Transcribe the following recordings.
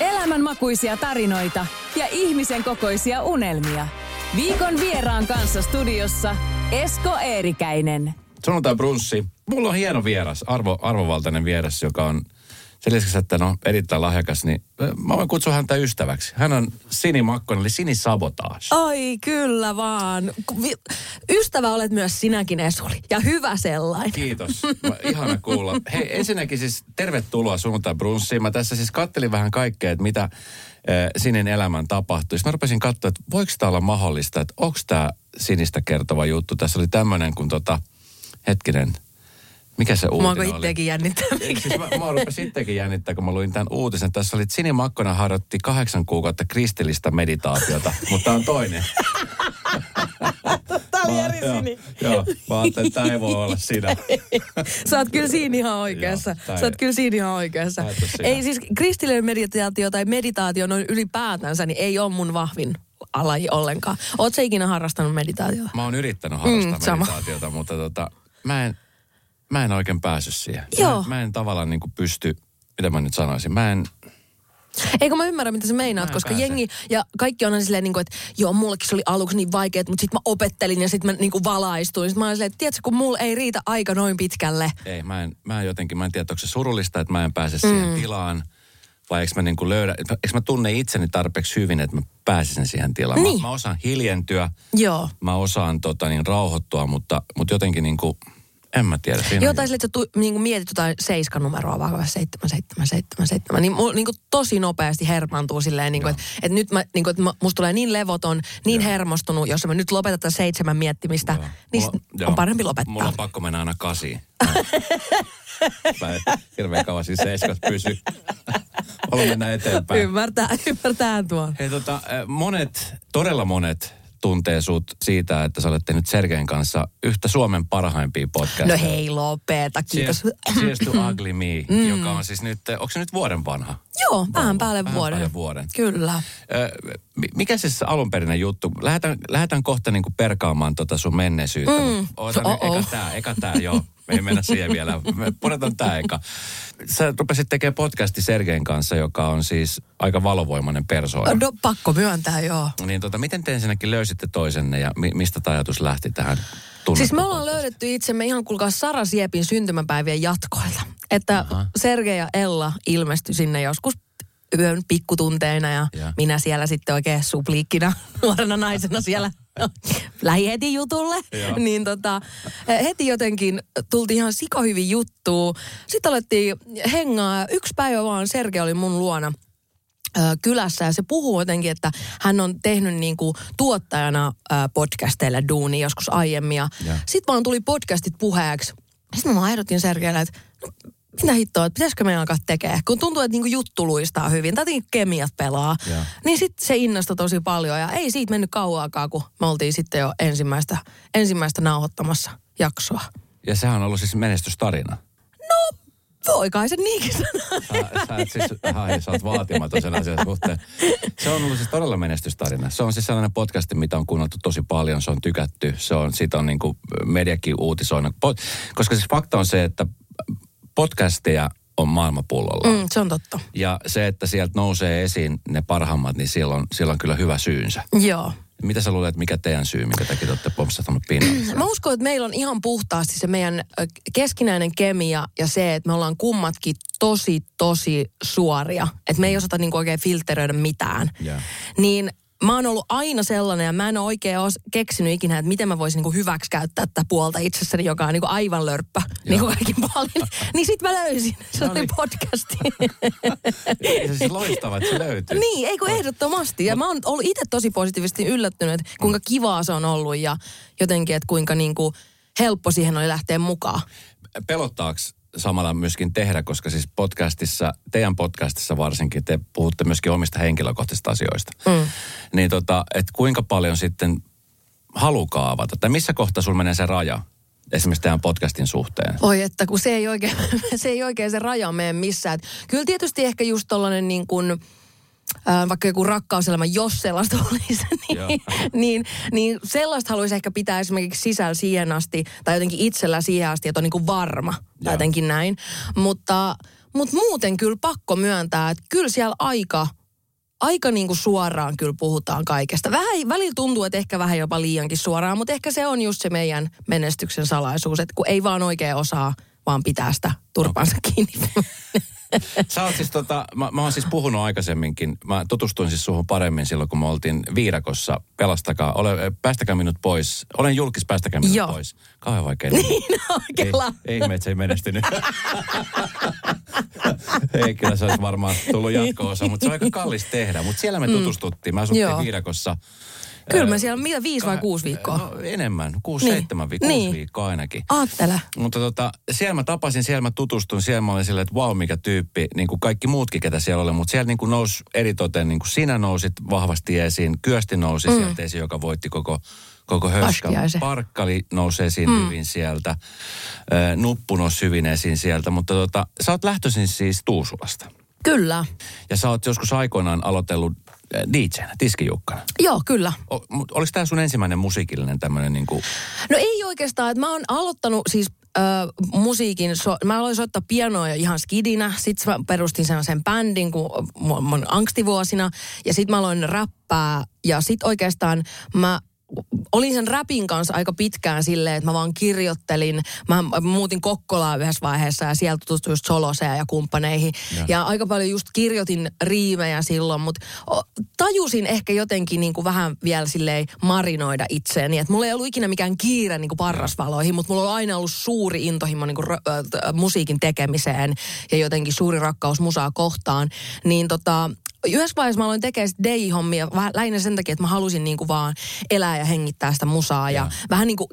Elämänmakuisia tarinoita ja ihmisen kokoisia unelmia. Viikon vieraan kanssa studiossa Esko Eerikäinen. Sunnuntai brunssi. Mulla on hieno vieras, arvo, arvovaltainen vieras, joka on sen lisäksi, että no erittäin lahjakas, niin mä voin kutsua häntä ystäväksi. Hän on Sini Makkonen, eli Sini Sabotage. Ai kyllä vaan. Ystävä olet myös sinäkin Esuli. Ja hyvä sellainen. Kiitos. Ihana kuulla. Hei, ensinnäkin siis tervetuloa sunnuntai brunssiin. Mä tässä siis kattelin vähän kaikkea, että mitä Sinin elämän tapahtui. Sitten mä rupesin katsoa, että voiko tämä olla mahdollista, että onko tämä Sinistä kertova juttu. Tässä oli tämmöinen kuin tota, hetkinen, mikä se uutinen Mua oli? itsekin jännittää. Siis mä, mä rupesin sittenkin jännittää, kun mä luin tämän uutisen. Tässä oli, että Sini Makkonen harjoitti kahdeksan kuukautta kristillistä meditaatiota, mutta tämä on toinen. Tää oli eri joo, Sini. Joo, mä ajattelin, että tämä ei voi olla sinä. Sä oot kyllä siinä ihan oikeassa. Joo, Sä oot kyllä siinä ihan oikeassa. Ei siis kristillinen meditaatio tai meditaatio noin ylipäätänsä, niin ei ole mun vahvin alaji ollenkaan. Oot sä ikinä harrastanut meditaatiota? Mä oon yrittänyt harrastaa Mm, sama. meditaatiota, mutta tota, mä, en, mä en oikein päässyt siihen. Joo. Mä, mä en tavallaan niin kuin pysty, mitä mä nyt sanoisin, mä en, Eikö mä ymmärrä, mitä sä meinaat, koska pääse. jengi ja kaikki on aina silleen, niin kuin, että joo, mullekin se oli aluksi niin vaikeet, mutta sitten mä opettelin ja sitten mä niin kuin valaistuin. Sitten mä olin silleen, että tiedätkö, kun mulla ei riitä aika noin pitkälle. ei, mä en, mä en jotenkin, mä en tiedä, onko se surullista, että mä en pääse siihen Mm. tilaan. Vai eikö mä niin löydä, eikö mä tunne itseni tarpeeksi hyvin, että mä pääsisin siihen tilaan. Niin. Mä, mä osaan hiljentyä, Joo. mä osaan tota, niin, rauhoittua, mutta, mutta jotenkin niin kuin, en mä tiedä. Siinä Joo, tai silleen, että tu, niin kuin mietit jotain seiskan-numeroa, vaikka 7777, niin mulla niin kuin tosi nopeasti hermaantuu silleen, niin kuin, että, että nyt mä, niin kuin, että musta tulee niin levoton, niin hermostunut, jos mä nyt lopetetaan seitsemän miettimistä, Joo. niin Mulla- on joo. parempi lopettaa. Mulla on pakko mennä aina kasiin. Hirveän kauan siis seiskas pysy. Haluan mennä eteenpäin. Ymmärtää, ymmärtää tuon. Hei tota, äh, monet, todella monet tuntee sut siitä, että sä olet tehnyt Sergeen kanssa yhtä Suomen parhaimpia podcasteja. No hei, lopeta, kiitos. Cheers, Cheers to Ugly Me, mm. joka on siis nyt, onko se nyt vuoden vanha? Joo, vähän päälle Vähän vuoden. päälle vuoden. Kyllä. Ö, mi- mikä se se alunperäinen juttu? Lähdetään, lähdetään kohta niinku perkaamaan tota sun menneisyyttä. Mm. Ota nyt eka tää, eka tää, joo. Me ei mennä siihen vielä. Puretaan tää eka. Sä rupesit tekemään podcasti Sergeen kanssa, joka on siis aika valovoimainen persoona. No pakko myöntää, joo. Niin tota, miten te ensinnäkin löysitte toisenne ja mi- mistä tämä ajatus lähti tähän Siis me ollaan löydetty itsemme ihan kuulkaa Sara Siepin syntymäpäivien jatkoilta. Että Aha. Sergei ja Ella ilmestyi sinne joskus yön pikkutunteina ja, Ja. minä siellä sitten oikein supliikkina nuorena naisena siellä lähi heti jutulle. Joo. Niin tota, heti jotenkin tultiin ihan sikahyvin juttuun. Sitten alettiin hengaa. Yksi päivä vaan Sergei oli mun luona ö, kylässä ja se puhuu jotenkin, että hän on tehnyt niin kuin tuottajana ö, podcasteille duuni joskus aiemmin. Ja Ja. sitten vaan tuli podcastit puheeksi. Sitten mä ehdotin Sergeille, että no, mitä hittoa, että pitäisikö meidän alkaa tekemään? Kun tuntuu, että niinku juttu luistaa hyvin, tai jotenkin kemiat pelaa. Ja. Niin sitten se innostui tosi paljon ja ei siitä mennyt kauaakaan, kun me oltiin sitten jo ensimmäistä, ensimmäistä nauhoittamassa jaksoa. Ja sehän on ollut siis menestystarina. Voi kai se niinkin sanoa. Sä, sä, et siis, ai, sä oot vaatimaton sen asian suhteen. Se on ollut siis todella menestystarina. Se on siis sellainen podcasti, mitä on kuunneltu tosi paljon. Se on tykätty. Se on, siitä on niin kuin mediakin uutisoinut. Koska siis fakta on se, että podcasteja on maailmanpullolla. Mm, se on totta. Ja se, että sieltä nousee esiin ne parhaimmat, niin siellä on, siellä on kyllä hyvä syynsä. Joo. Mitä sä luulet, mikä teidän syy, minkä takia te olette pompsahtanut pinnalle? Mä uskon, että meillä on ihan puhtaasti se meidän keskinäinen kemia ja se, että me ollaan kummatkin tosi, tosi suoria. Että me ei osata niinku oikein filteröidä mitään. Joo. Niin mä oon ollut aina sellainen ja mä en ole oikein os- keksinyt ikinä, että miten mä voisin niinku hyväksi käyttää tätä puolta itsessäni, joka on niinku aivan lörppä, niin kuin kaikin puolin. niin sit mä löysin sellainen niin. podcasti. Se siis loistavaa, että se löytyy. niin, ei kun ehdottomasti. Ja mä oon ollut itse tosi positiivisesti yllättynyt, että kuinka kivaa se on ollut ja jotenkin, että kuinka niinku helppo siihen oli lähteä mukaan. Pelottaaks samalla myöskin tehdä, koska siis podcastissa, teidän podcastissa varsinkin, te puhutte myöskin omista henkilökohtaisista asioista. Mm. Niin tota, että kuinka paljon sitten halukaa avata, tai missä kohtaa sulla menee se raja? esimerkiksi tämän podcastin suhteen? Oi, että kun se ei oikein se, ei oikein se raja mene missään. Et kyllä tietysti ehkä just tollainen niin kuin, äh, vaikka joku rakkauselämä, jos sellaista olisi, niin, niin, niin sellaista haluaisi ehkä pitää esimerkiksi sisällä siihen asti, tai jotenkin itsellä siihen asti, että on niin kuin varma, tai jotenkin näin. Mutta, mutta muuten kyllä pakko myöntää, että kyllä siellä aika – aika niin kuin suoraan kyllä puhutaan kaikesta. Vähän, välillä tuntuu, että ehkä vähän jopa liiankin suoraan, mutta ehkä se on just se meidän menestyksen salaisuus, että kun ei vaan oikein osaa vaan pitää sitä turpansa kiinni. Sä oot siis tota, mä, mä oon siis puhunut aikaisemminkin, mä tutustuin siis suhun paremmin silloin, kun me oltiin Viirakossa. Pelastakaa, ole, päästäkää minut pois. Olen julkis, päästäkää minut Joo. pois. Kauhean vaikea. Niin, no. Ei, ihme, että se ei menestynyt. ei, kyllä se olisi varmaan tullut jatko-osa, mutta se on aika kallis tehdä. Mutta siellä me mm. tutustuttiin. Mä asuttiin Viirakossa Kyllä me siellä, mitä, viisi vai kuusi viikkoa? No, enemmän, kuusi, niin. seitsemän viikkoa, niin. kuusi viikkoa ainakin. Aattele. Mutta tota, siellä mä tapasin, siellä mä tutustuin, siellä mä olin silleen, että vau, mikä tyyppi, niin kuin kaikki muutkin, ketä siellä oli. Mutta siellä niin kuin nousi eritoten, niin kuin sinä nousit vahvasti esiin, Kyösti nousi mm. sieltä esiin, joka voitti koko koko höskän. Parkkali nousee esiin mm. hyvin sieltä. Nuppu nousi hyvin esiin sieltä, mutta tota, sä oot lähtöisin siis Tuusulasta. Kyllä. Ja sä oot joskus aikoinaan aloitellut DJnä, tiskijukkana. Joo, kyllä. O, oliko tämä sun ensimmäinen musiikillinen tämmöinen niin kuin... No ei oikeastaan, että mä oon aloittanut siis ö, musiikin, so, mä aloin soittaa pianoa jo ihan skidinä, sitten mä perustin sen bändin kun mun angstivuosina, ja sitten mä aloin räppää, ja sitten oikeastaan mä olin sen räpin kanssa aika pitkään silleen, että mä vaan kirjoittelin. Mä muutin Kokkolaa yhdessä vaiheessa ja sieltä tutustuin just Soloseen ja kumppaneihin. Ja. ja aika paljon just kirjoitin riimejä silloin, mutta tajusin ehkä jotenkin niin kuin vähän vielä silleen marinoida itseäni. Että mulla ei ollut ikinä mikään kiire niin kuin parrasvaloihin, mutta mulla on aina ollut suuri intohimo niin kuin äh, musiikin tekemiseen ja jotenkin suuri rakkaus musaa kohtaan. Niin tota, yhdessä vaiheessa mä aloin tekemään vähän lähinnä sen takia, että mä halusin niinku vaan elää ja hengittää sitä musaa. Ja, ja vähän niin kuin,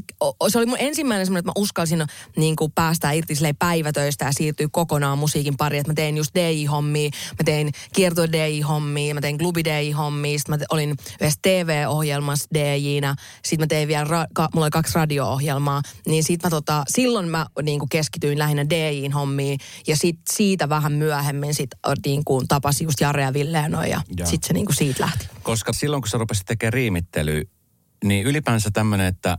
se oli mun ensimmäinen semmoinen, että mä uskalsin niinku päästää irti päivätöistä ja siirtyä kokonaan musiikin pariin. Että mä tein just DJ-hommia, mä tein kierto DJ-hommia, mä tein klubi DJ-hommia, sitten mä olin yhdessä TV-ohjelmassa DJ-nä, sitten mä tein vielä, ra- ka- mulla oli kaksi radio-ohjelmaa, niin sit mä tota, silloin mä niinku keskityin lähinnä DJ-hommiin ja sit siitä vähän myöhemmin sit niinku tapasin just Jare ja Ville silleen noin ja, sitten se niinku siitä lähti. Koska silloin kun sä rupesit tekemään riimittelyä, niin ylipäänsä tämmöinen, että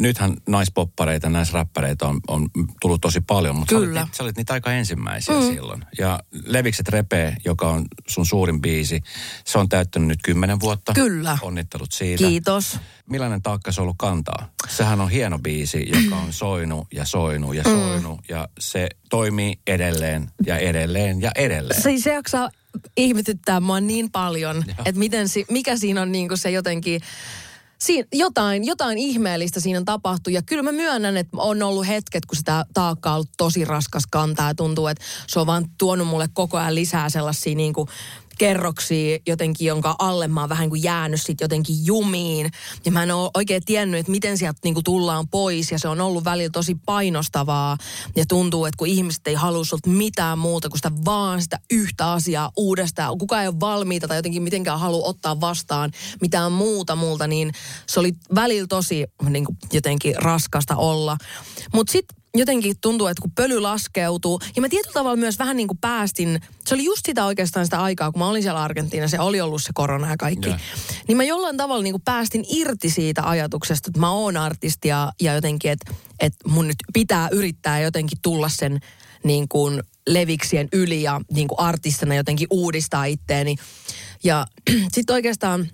nythän naispoppareita, naisräppäreitä on, on tullut tosi paljon, mutta Kyllä. Sä, olit, sä olit niitä aika ensimmäisiä mm. silloin. Ja Levikset repee, joka on sun suurin biisi, se on täyttänyt nyt kymmenen vuotta. Kyllä. Onnittelut siitä. Kiitos. Millainen taakka se on ollut kantaa? Sehän on hieno biisi, joka on soinut ja soinut ja mm. soinut mm. ja se toimii edelleen ja edelleen ja edelleen. Se, se jaksaa ihmetyttää mua niin paljon, että miten, mikä siinä on niin kuin se jotenkin Siin, jotain, jotain ihmeellistä siinä tapahtuu. Ja kyllä mä myönnän, että on ollut hetket, kun sitä taakkaa on ollut tosi raskas kantaa. Ja tuntuu, että se on vaan tuonut mulle koko ajan lisää sellaisia niin kuin kerroksia jotenkin, jonka alle mä oon vähän kuin jäänyt sit jotenkin jumiin. Ja mä en ole oikein tiennyt, että miten sieltä niin kuin tullaan pois. Ja se on ollut välillä tosi painostavaa. Ja tuntuu, että kun ihmiset ei halua sulta mitään muuta kuin sitä vaan sitä yhtä asiaa uudestaan. Kukaan ei ole valmiita tai jotenkin mitenkään halua ottaa vastaan mitään muuta multa. Niin se oli välillä tosi niin kuin jotenkin raskasta olla. Mutta sitten jotenkin tuntuu, että kun pöly laskeutuu, ja mä tietyllä tavalla myös vähän niin kuin päästin, se oli just sitä oikeastaan sitä aikaa, kun mä olin siellä Argentiinassa ja oli ollut se korona ja kaikki, yeah. niin mä jollain tavalla niin kuin päästin irti siitä ajatuksesta, että mä oon artisti ja, ja jotenkin, että, että mun nyt pitää yrittää jotenkin tulla sen niin kuin leviksien yli ja niin kuin artistina jotenkin uudistaa itteeni. Ja sitten oikeastaan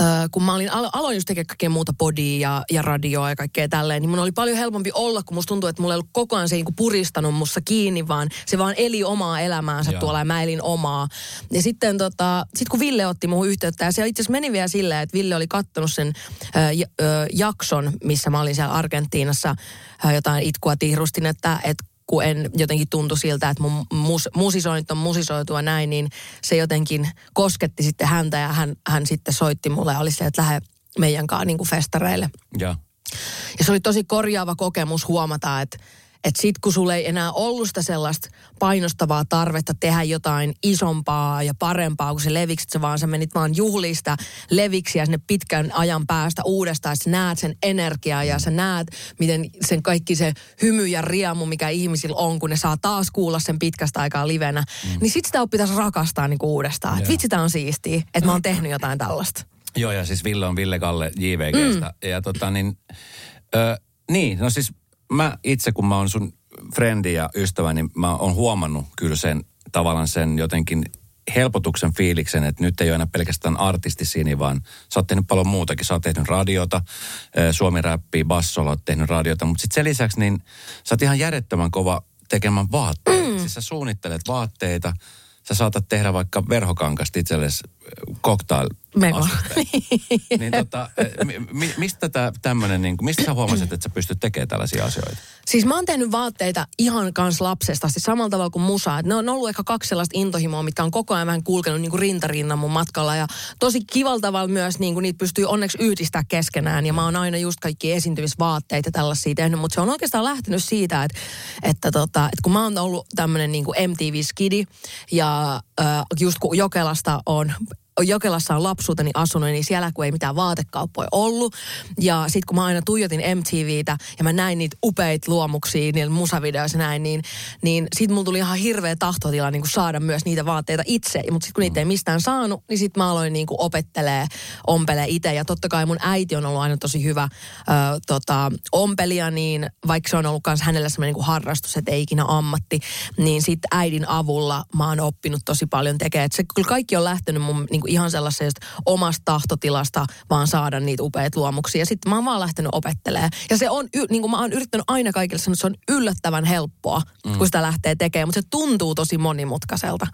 Öö, kun mä olin, alo, aloin just tekemään kaikkea muuta podia ja, ja radioa ja kaikkea tälleen, niin mun oli paljon helpompi olla, kun musta tuntuu, että mulla ei ollut koko ajan se niin puristanut mussa kiinni, vaan se vaan eli omaa elämäänsä Joo. tuolla ja mä elin omaa. Ja sitten tota, sit kun Ville otti muuhun yhteyttä, ja se itse asiassa meni vielä silleen, että Ville oli kattonut sen ö, ö, jakson, missä mä olin siellä Argentiinassa, ö, jotain itkua tihrustin, että, että kun en jotenkin tuntu siltä, että mun mus, musisoinnit on musisoitua näin, niin se jotenkin kosketti sitten häntä ja hän, hän sitten soitti mulle ja oli se, että lähde meidän kanssa niin kuin festareille. Ja. ja se oli tosi korjaava kokemus huomata, että että sit kun sulla ei enää ollut sitä sellaista painostavaa tarvetta tehdä jotain isompaa ja parempaa kuin se leviksi, että sä vaan sä menit vaan juhlista leviksiä sinne pitkän ajan päästä uudestaan, että sä näet sen energiaa ja sä näet, miten sen kaikki se hymy ja riemu, mikä ihmisillä on, kun ne saa taas kuulla sen pitkästä aikaa livenä, mm. niin sit sitä pitäisi rakastaa niin uudestaan. Että vitsi, tää on siistiä, että mä oon tehnyt jotain tällaista. Joo, ja siis Ville on Ville Kalle JVGstä. Mm. Ja tota niin, ö, niin, no siis mä itse, kun mä oon sun frendi ja ystävä, niin mä oon huomannut kyllä sen tavallaan sen jotenkin helpotuksen fiiliksen, että nyt ei ole enää pelkästään artisti siinä, vaan sä oot tehnyt paljon muutakin. Sä oot tehnyt radiota, Suomi räppi, bassolla oot tehnyt radiota, mutta sitten sen lisäksi niin sä oot ihan järjettömän kova tekemään vaatteita. Mm. Siis sä suunnittelet vaatteita, sä saatat tehdä vaikka verhokankasta itsellesi cocktail niin tota, mi, mistä tää tämmönen, niin, mistä sä huomasit, että sä pystyt tekemään tällaisia asioita? Siis mä oon tehnyt vaatteita ihan kans lapsesta, siis samalla tavalla kuin musa. Et ne on ollut ehkä kaksi sellaista intohimoa, mitkä on koko ajan vähän kulkenut niin kuin rintarinnan mun matkalla. Ja tosi kivalla tavalla myös niin kuin niitä pystyy onneksi yhdistää keskenään. Ja mä oon aina just kaikki esiintymisvaatteita tällaisia tehnyt. Mutta se on oikeastaan lähtenyt siitä, että, että, tota, että kun mä oon ollut tämmönen niin kuin MTV-skidi ja just kun Jokelasta on Jokelassa on lapsuuteni asunut, niin siellä kun ei mitään vaatekauppoja ollut. Ja sitten kun mä aina tuijotin MTVtä ja mä näin niitä upeita luomuksia niillä musavideoissa näin, niin, niin sitten mulla tuli ihan hirveä tahtotila niin kuin saada myös niitä vaatteita itse. Mutta sitten kun niitä ei mistään saanut, niin sitten mä aloin niin kuin opettelee, ompelee itse. Ja totta kai mun äiti on ollut aina tosi hyvä ö, tota, ompelija, niin vaikka se on ollut myös hänellä semmoinen niin harrastus, että ei ikinä ammatti, niin sitten äidin avulla mä oon oppinut tosi paljon tekemään. Et se kyllä kaikki on lähtenyt mun niin kuin ihan sellaisesta omasta tahtotilasta vaan saada niitä upeita luomuksia. Ja sitten mä oon vaan lähtenyt opettelemaan. Ja se on, niin kuin mä oon yrittänyt aina kaikille sanoa, että se on yllättävän helppoa, mm. kun sitä lähtee tekemään. Mutta se tuntuu tosi monimutkaiselta.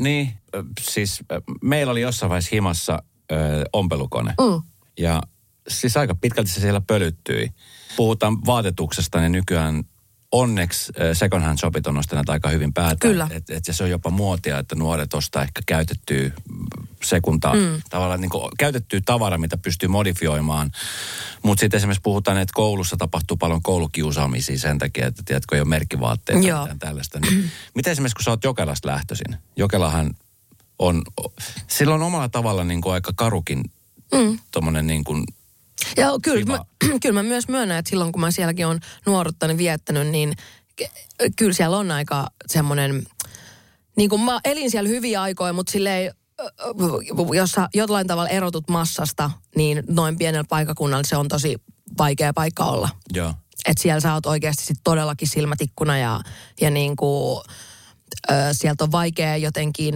Niin, siis meillä oli jossain vaiheessa himassa ö, ompelukone. Mm. Ja siis aika pitkälti se siellä pölyttyi. Puhutaan vaatetuksesta, niin nykyään onneksi second hand shopit on nostaneet aika hyvin päätä. Kyllä. Että et se on jopa muotia, että nuoret ostaa ehkä käytettyä sekuntaa, mm. tavallaan niin kuin käytettyä tavara, mitä pystyy modifioimaan. Mutta sitten esimerkiksi puhutaan, että koulussa tapahtuu paljon koulukiusaamisia sen takia, että tiedätkö, ei ole merkkivaatteita Joo. tai tällaista. Niin, miten esimerkiksi, kun sä oot Jokelasta lähtöisin? Jokelahan on, sillä on omalla tavalla niin kuin aika karukin mm. tommonen niin kuin ja kyllä mä, kyllä mä myös myönnän, että silloin kun mä sielläkin on nuoruttani viettänyt, niin kyllä siellä on aika semmoinen, niin kuin mä elin siellä hyviä aikoja, mutta silleen, jos sä jollain tavalla erotut massasta, niin noin pienellä paikakunnalla se on tosi vaikea paikka olla. Joo. Et siellä sä oot oikeasti sit todellakin silmätikkuna ja, ja niin kuin, ö, sieltä on vaikea jotenkin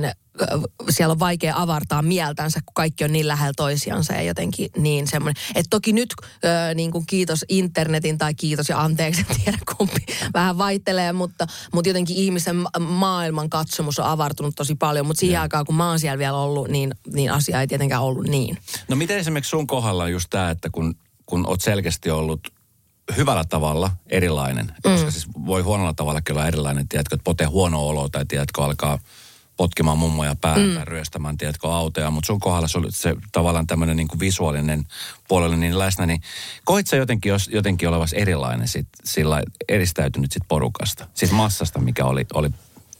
siellä on vaikea avartaa mieltänsä, kun kaikki on niin lähellä toisiansa ja jotenkin niin semmoinen. Että toki nyt ö, niin kuin kiitos internetin tai kiitos ja anteeksi, en tiedä kumpi vähän vaihtelee, mutta, mutta jotenkin ihmisen maailman katsomus on avartunut tosi paljon. Mutta siihen aikaan, kun mä oon siellä vielä ollut, niin, niin asia ei tietenkään ollut niin. No miten esimerkiksi sun kohdalla just tämä, että kun, kun oot selkeästi ollut hyvällä tavalla erilainen, mm. koska siis voi huonolla tavalla olla erilainen, tiedätkö, että potee huono olo tai tiedätkö, alkaa – potkimaan mummoja päähän mm. tai ryöstämään, tiedätkö, autoja, mutta sun kohdalla se, oli se tavallaan tämmöinen niin visuaalinen puolelle niin läsnä, niin koit sä jotenkin, jos, jotenkin olevas erilainen sit, sillä eristäytynyt sit porukasta, sit massasta, mikä oli, oli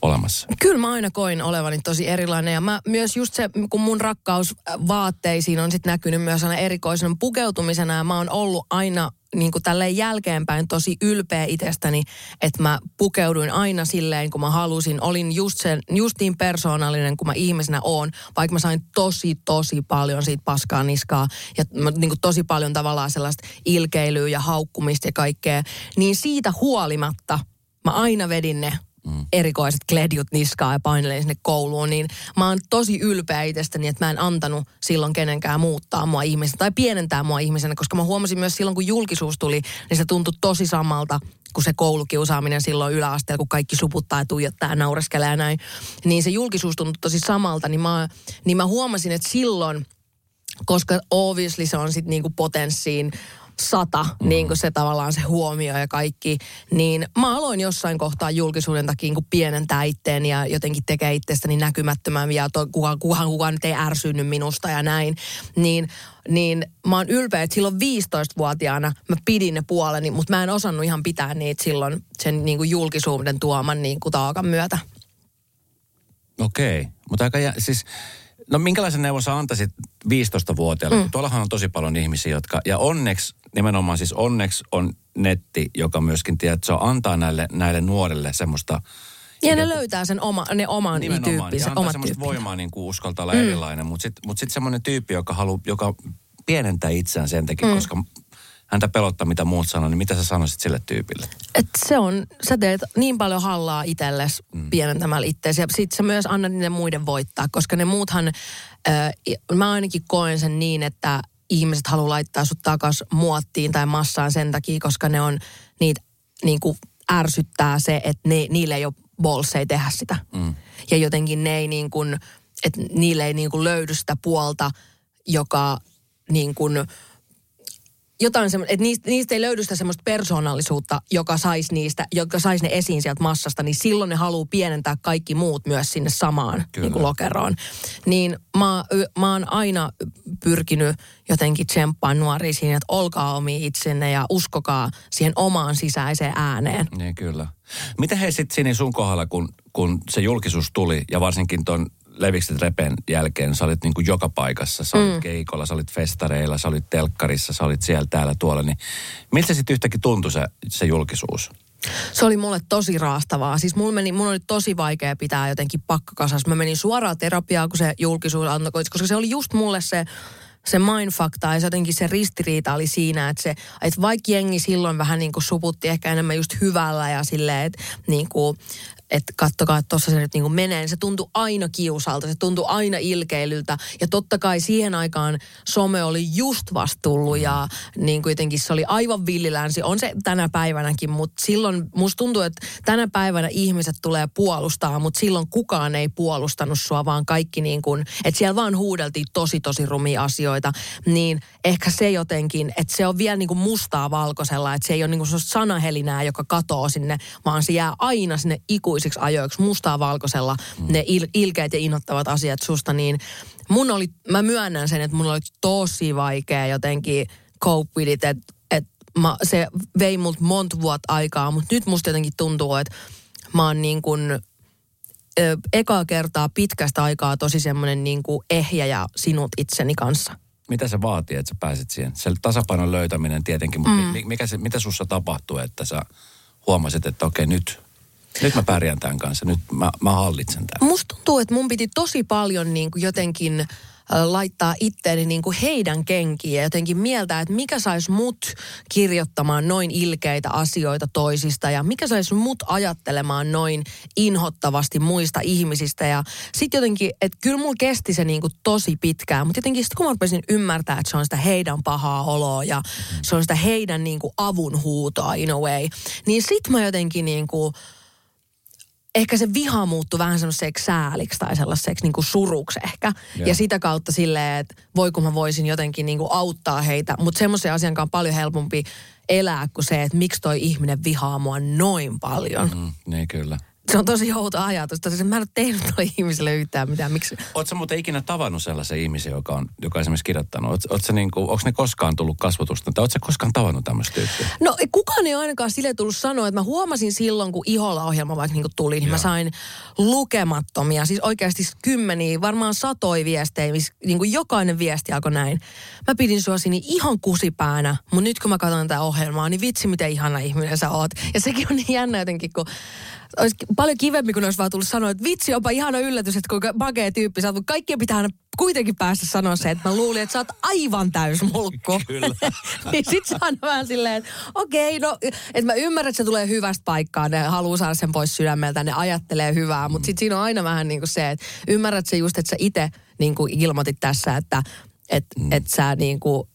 olemassa? Kyllä mä aina koin olevani tosi erilainen ja mä myös just se, kun mun rakkaus vaatteisiin on sitten näkynyt myös aina erikoisen pukeutumisena ja mä oon ollut aina niin kuin tälleen jälkeenpäin tosi ylpeä itsestäni, että mä pukeuduin aina silleen, kun mä halusin. Olin just, sen, just niin persoonallinen kuin mä ihmisenä oon, vaikka mä sain tosi, tosi paljon siitä paskaa niskaa ja mä, niin kuin tosi paljon tavallaan sellaista ilkeilyä ja haukkumista ja kaikkea. Niin siitä huolimatta mä aina vedin ne mm. erikoiset kledjut niskaa ja painelin sinne kouluun, niin mä oon tosi ylpeä itsestäni, että mä en antanut silloin kenenkään muuttaa mua ihmisenä tai pienentää mua ihmisenä, koska mä huomasin myös silloin, kun julkisuus tuli, niin se tuntui tosi samalta kuin se koulukiusaaminen silloin yläasteella, kun kaikki suputtaa ja tuijottaa ja naureskelee ja näin. Niin se julkisuus tuntui tosi samalta, niin mä, niin mä huomasin, että silloin, koska obviously se on sitten niinku potenssiin sata, mm. niin kuin se tavallaan se huomio ja kaikki, niin mä aloin jossain kohtaa julkisuuden takia niin pienentää itteen ja jotenkin tekee itsestäni näkymättömän ja to, kukaan, kukaan, kukaan nyt ei ärsynyt minusta ja näin. Niin, niin mä oon ylpeä, että silloin 15-vuotiaana mä pidin ne puoleni, mutta mä en osannut ihan pitää niitä silloin sen niin kuin julkisuuden tuoman niin kuin taakan myötä. Okei, okay. mutta aika jä, siis No minkälaisen neuvon sä antaisit 15-vuotiaalle? Mm. Tuollahan on tosi paljon ihmisiä, jotka, ja onneksi, nimenomaan siis onneksi on netti, joka myöskin, tiedät, se antaa näille, näille nuorille semmoista... Ja ne löytää sen oma, ne oman tyyppinsä. Ja antaa semmoista tyyppi. voimaa niin kuin uskaltaa olla mm. erilainen, mutta sitten mut sit semmoinen tyyppi, joka, halu, joka pienentää itseään sen takia, mm. koska häntä pelottaa, mitä muut sanoo, niin mitä sä sanoisit sille tyypille? Et se on, sä teet niin paljon hallaa itsellesi mm. pienentämällä itseäsi. Ja sit sä myös annat niiden muiden voittaa, koska ne muuthan, äh, mä ainakin koen sen niin, että ihmiset haluaa laittaa sut takas muottiin tai massaan sen takia, koska ne on niitä niin kuin ärsyttää se, että ne, niille ei ole bolseja tehdä sitä. Mm. Ja jotenkin ne ei niin kuin, että niille ei niin kuin löydy sitä puolta, joka niin kuin – jotain semmoista, että niistä, niistä ei löydy sitä semmoista persoonallisuutta, joka saisi niistä, joka saisi ne esiin sieltä massasta, niin silloin ne haluaa pienentää kaikki muut myös sinne samaan niin kuin lokeroon. Niin mä, mä oon aina pyrkinyt jotenkin tsemppaan nuoria siinä, että olkaa omi itsenne ja uskokaa siihen omaan sisäiseen ääneen. Niin kyllä. Miten he sitten siinä sun kohdalla, kun, kun se julkisuus tuli ja varsinkin ton Levikset Repen jälkeen sä olit niin kuin joka paikassa. Sä olit mm. keikolla, sä olit festareilla, sä olit telkkarissa, sä olit siellä, täällä, tuolla. Niin miltä sitten yhtäkkiä tuntui se, se julkisuus? Se oli mulle tosi raastavaa. Siis mulla meni, mun oli tosi vaikea pitää jotenkin pakkakasas. Mä menin suoraan terapiaan, kun se julkisuus antoi, koska se oli just mulle se se mindfuck tai jotenkin se ristiriita oli siinä, että, se, että vaikka jengi silloin vähän niin kuin suputti ehkä enemmän just hyvällä ja silleen, että niin kuin, että kattokaa, että tuossa se nyt niin kuin menee. Niin se tuntui aina kiusalta, se tuntui aina ilkeilyltä. Ja totta kai siihen aikaan some oli just vasta tullut ja niin kuin jotenkin se oli aivan villilänsi. On se tänä päivänäkin, mutta silloin musta tuntuu, että tänä päivänä ihmiset tulee puolustaa, mutta silloin kukaan ei puolustanut sua, vaan kaikki niin kuin, että siellä vaan huudeltiin tosi tosi rumia asioita. Niin ehkä se jotenkin, että se on vielä niin kuin mustaa valkoisella, että se ei ole niin kuin sanahelinää, joka katoo sinne, vaan se jää aina sinne ikuisesti ikuisiksi ajoiksi mustaa valkoisella mm. ne il, ilkeät ja innoittavat asiat susta, niin mun oli, mä myönnän sen, että mun oli tosi vaikea jotenkin cope with it, että et se vei multa monta vuotta aikaa, mutta nyt musta jotenkin tuntuu, että mä oon niin kuin, ö, ekaa kertaa pitkästä aikaa tosi semmoinen niin kuin ehjä ja sinut itseni kanssa. Mitä se vaatii, että sä pääset siihen? Se tasapainon löytäminen tietenkin, mutta mm. mikä se, mitä sussa tapahtuu, että sä huomasit, että okei nyt nyt mä pärjään tämän kanssa, nyt mä, mä hallitsen tämän. Musta tuntuu, että mun piti tosi paljon niin kuin jotenkin äh, laittaa itteeni niin kuin heidän kenkiin ja jotenkin mieltää, että mikä saisi mut kirjoittamaan noin ilkeitä asioita toisista ja mikä saisi mut ajattelemaan noin inhottavasti muista ihmisistä. Ja sitten jotenkin, että kyllä mulla kesti se niin kuin tosi pitkään, mutta jotenkin sitten kun mä rupesin ymmärtää, että se on sitä heidän pahaa oloa ja se on sitä heidän niin kuin avun huutoa in a way, niin sit mä jotenkin niin kuin ehkä se viha muuttui vähän semmoiseksi sääliksi tai sellaiseksi niin kuin suruksi ehkä. Yeah. Ja sitä kautta silleen, että voi kun mä voisin jotenkin niin kuin auttaa heitä. Mutta semmoisen asian on paljon helpompi elää kuin se, että miksi toi ihminen vihaa mua noin paljon. Mm, niin kyllä. Se on tosi outo ajatus. Tosi, mä en ole tehnyt toi ihmiselle yhtään mitään. Miksi? Oletko muuten ikinä tavannut sellaisen ihmisen, joka on, joka on esimerkiksi kirjoittanut? Oot, oot niin kuin, onko ne koskaan tullut kasvatusta? Tai oletko koskaan tavannut tämmöistä tyyppiä? No kukaan ei ainakaan sille tullut sanoa, että mä huomasin silloin, kun Ihola-ohjelma vaikka niin tuli, niin Joo. mä sain lukemattomia, siis oikeasti kymmeniä, varmaan satoi viestejä, missä niin kuin jokainen viesti alkoi näin. Mä pidin sua sinne ihan kusipäänä, mutta nyt kun mä katson tätä ohjelmaa, niin vitsi miten ihana ihminen sä oot. Ja sekin on niin jännä jotenkin, kun olisi paljon kivempi, kun olisi vaan tullut sanoa, että vitsi, onpa ihana yllätys, että kuinka makea tyyppi sä oot, kaikkien pitää aina kuitenkin päästä sanoa se, että mä luulin, että sä oot aivan mulkku. Kyllä. niin sit on vähän silleen, että okei, okay, no, että mä ymmärrän, että se tulee hyvästä paikkaa, ne haluaa saada sen pois sydämeltä, ne ajattelee hyvää, mutta sit siinä on aina vähän niin kuin se, että ymmärrät se just, että sä itse niin kuin ilmoitit tässä, että et, mm. et sä niin kuin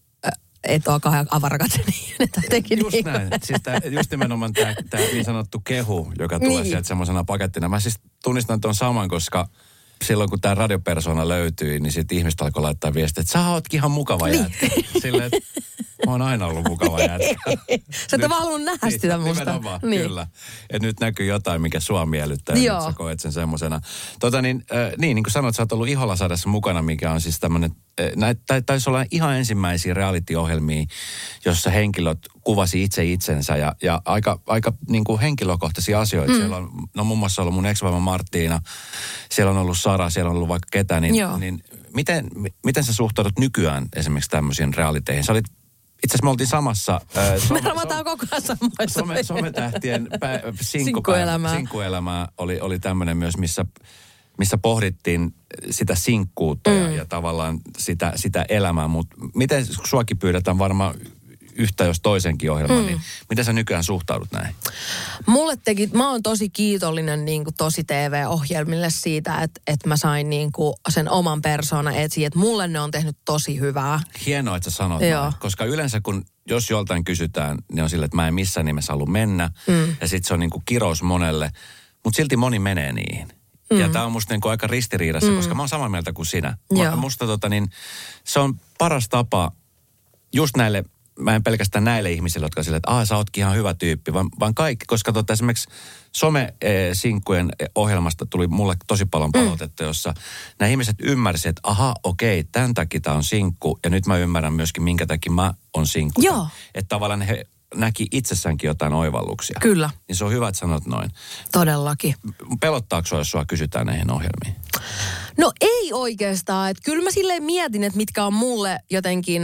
et ole kauhean avarakatse niin. Just niin. näin. Siis tää, just nimenomaan tämä niin sanottu kehu, joka tulee niin. sieltä semmoisena pakettina. Mä siis tunnistan tuon saman, koska silloin kun tämä radiopersona löytyi, niin sitten ihmiset alkoi laittaa viestiä, että sä ootkin ihan mukava niin. jätkä. Silleen, että Mä oon aina ollut mukava jätkä. Sä et vaan halunnut nähdä Niin, sitä musta. Niin. Kyllä. Et nyt näkyy jotain, mikä sua miellyttää. ja Joo. Nyt sä koet sen semmosena. Tota niin, äh, niin, niin kuin sanoit, sä oot ollut Iholasadassa mukana, mikä on siis tämmönen, näit, tai, taisi olla ihan ensimmäisiä reality-ohjelmia, jossa henkilöt kuvasi itse itsensä ja, ja aika, aika niin kuin henkilökohtaisia asioita. Mm. Siellä on, no muun muassa ollut mun ex Marttiina, siellä on ollut Sara, siellä on ollut vaikka ketä, niin, Joo. niin miten, mi- miten sä suhtaudut nykyään esimerkiksi tämmöisiin realiteihin? Sä olit, itse asiassa me oltiin samassa... Äh, Me some- ravataan koko ajan samoissa. Some, sometähtien pä, Sinkkuelämää. sinkkuelämää oli, oli tämmöinen myös, missä, missä pohdittiin sitä sinkkuutta mm. ja, ja tavallaan sitä, sitä elämää. Mutta miten suakin pyydetään varmaan yhtä jos toisenkin ohjelman, mm. niin miten sä nykyään suhtaudut näin? Mulle teki, mä oon tosi kiitollinen niin kuin tosi TV-ohjelmille siitä, että, että mä sain niin kuin sen oman persoonan esiin. Että mulle ne on tehnyt tosi hyvää. Hienoa, että sä sanot Joo. näin, koska yleensä kun, jos joltain kysytään, niin on sille, että mä en missään nimessä halua mennä. Mm. Ja sitten se on niin kuin kirous monelle, mutta silti moni menee niihin. Mm. Ja tämä on musta niin kuin aika ristiriidassa, mm. koska mä oon samaa mieltä kuin sinä. Joo. musta tota niin, se on paras tapa just näille, mä en pelkästään näille ihmisille, jotka on silleen, että aah, sä ootkin ihan hyvä tyyppi, vaan, vaan kaikki, koska tota, esimerkiksi some-sinkkujen ohjelmasta tuli mulle tosi paljon palautetta, jossa nämä ihmiset ymmärsivät, että aha, okei, tämän takia tämä on sinkku, ja nyt mä ymmärrän myöskin, minkä takia mä on sinkku. Joo. Että tavallaan he näki itsessäänkin jotain oivalluksia. Kyllä. Niin se on hyvä, että sanot noin. Todellakin. Pelottaako sua, jos sua kysytään näihin ohjelmiin? No ei oikeastaan. Että kyllä mä silleen mietin, että mitkä on mulle jotenkin,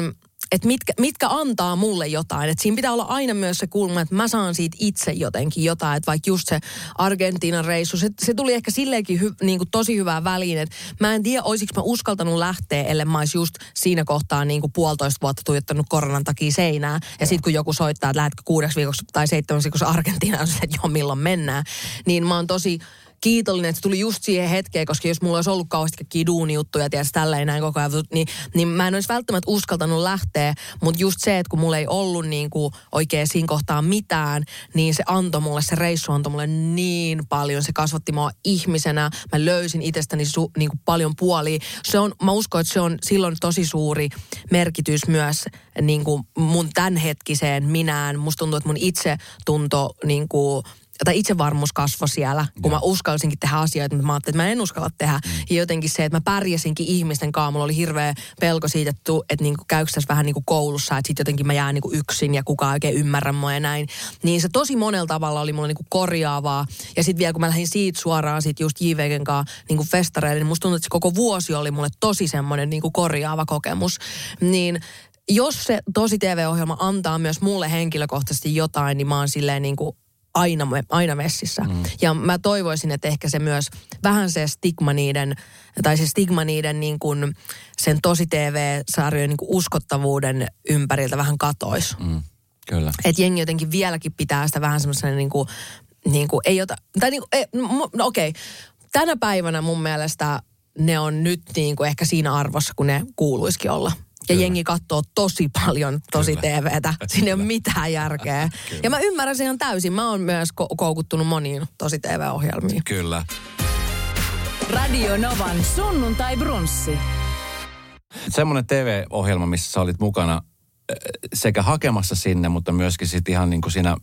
että mitkä, mitkä antaa mulle jotain. Että siinä pitää olla aina myös se kulma, että mä saan siitä itse jotenkin jotain. Että vaikka just se Argentiinan reissu, se, se tuli ehkä silleenkin hy, niin kuin tosi hyvää väliin. Että mä en tiedä, olisiko mä uskaltanut lähteä, ellei mä olisi just siinä kohtaa niin kuin puolitoista vuotta tuijottanut koronan takia seinää. Ja sitten kun joku soittaa, että lähdetkö kuudeksi viikoksi tai seitsemäksi viikoksi Argentiinaan, että joo, milloin mennään. Niin mä oon tosi kiitollinen, että se tuli just siihen hetkeen, koska jos mulla olisi ollut kauheasti kaikkia duunijuttuja, tiedätkö, tälleen näin koko ajan, niin, niin mä en olisi välttämättä uskaltanut lähteä, mutta just se, että kun mulla ei ollut niin kuin oikein siinä kohtaa mitään, niin se antoi mulle, se reissu antoi mulle niin paljon, se kasvatti mua ihmisenä, mä löysin itsestäni su, niin kuin paljon puolia. Se on, mä uskon, että se on silloin tosi suuri merkitys myös niin kuin mun tämänhetkiseen minään. Musta tuntuu, että mun itse tunto niin kuin, tai itsevarmuus kasvoi siellä, kun mä uskalsinkin tehdä asioita, mutta mä ajattelin, että mä en uskalla tehdä. Ja jotenkin se, että mä pärjäsinkin ihmisten kanssa, mulla oli hirveä pelko siitä, että, että niinku käykö tässä vähän niin kuin koulussa, että sitten jotenkin mä jään niinku yksin ja kukaan oikein ymmärrä mua ja näin. Niin se tosi monella tavalla oli mulle niinku korjaavaa. Ja sitten vielä kun mä lähdin siitä suoraan sit just JVGn kanssa niinku festareille, niin musta tuntuu, että se koko vuosi oli mulle tosi semmoinen niinku korjaava kokemus. Niin jos se tosi TV-ohjelma antaa myös mulle henkilökohtaisesti jotain, niin mä oon silleen niin kuin aina, aina messissä. Mm. Ja mä toivoisin, että ehkä se myös vähän se stigma niiden, tai se stigma niiden niin kuin sen tosi TV-sarjojen niin kuin uskottavuuden ympäriltä vähän katois. Mm. Kyllä. Että jengi jotenkin vieläkin pitää sitä vähän semmoisena niin kuin, niin kuin ei ota, tai niin kuin, ei, no, okei, tänä päivänä mun mielestä ne on nyt niin kuin ehkä siinä arvossa, kun ne kuuluisikin olla. Ja Kyllä. jengi katsoo tosi paljon tosi Kyllä. TVtä. Siinä ei ole mitään järkeä. Kyllä. ja mä ymmärrän sen ihan täysin. Mä oon myös ko- koukuttunut moniin tosi TV-ohjelmiin. Kyllä. Radio Novan sunnuntai brunssi. Semmoinen TV-ohjelma, missä sä olit mukana äh, sekä hakemassa sinne, mutta myöskin sitten ihan niin kuin siinä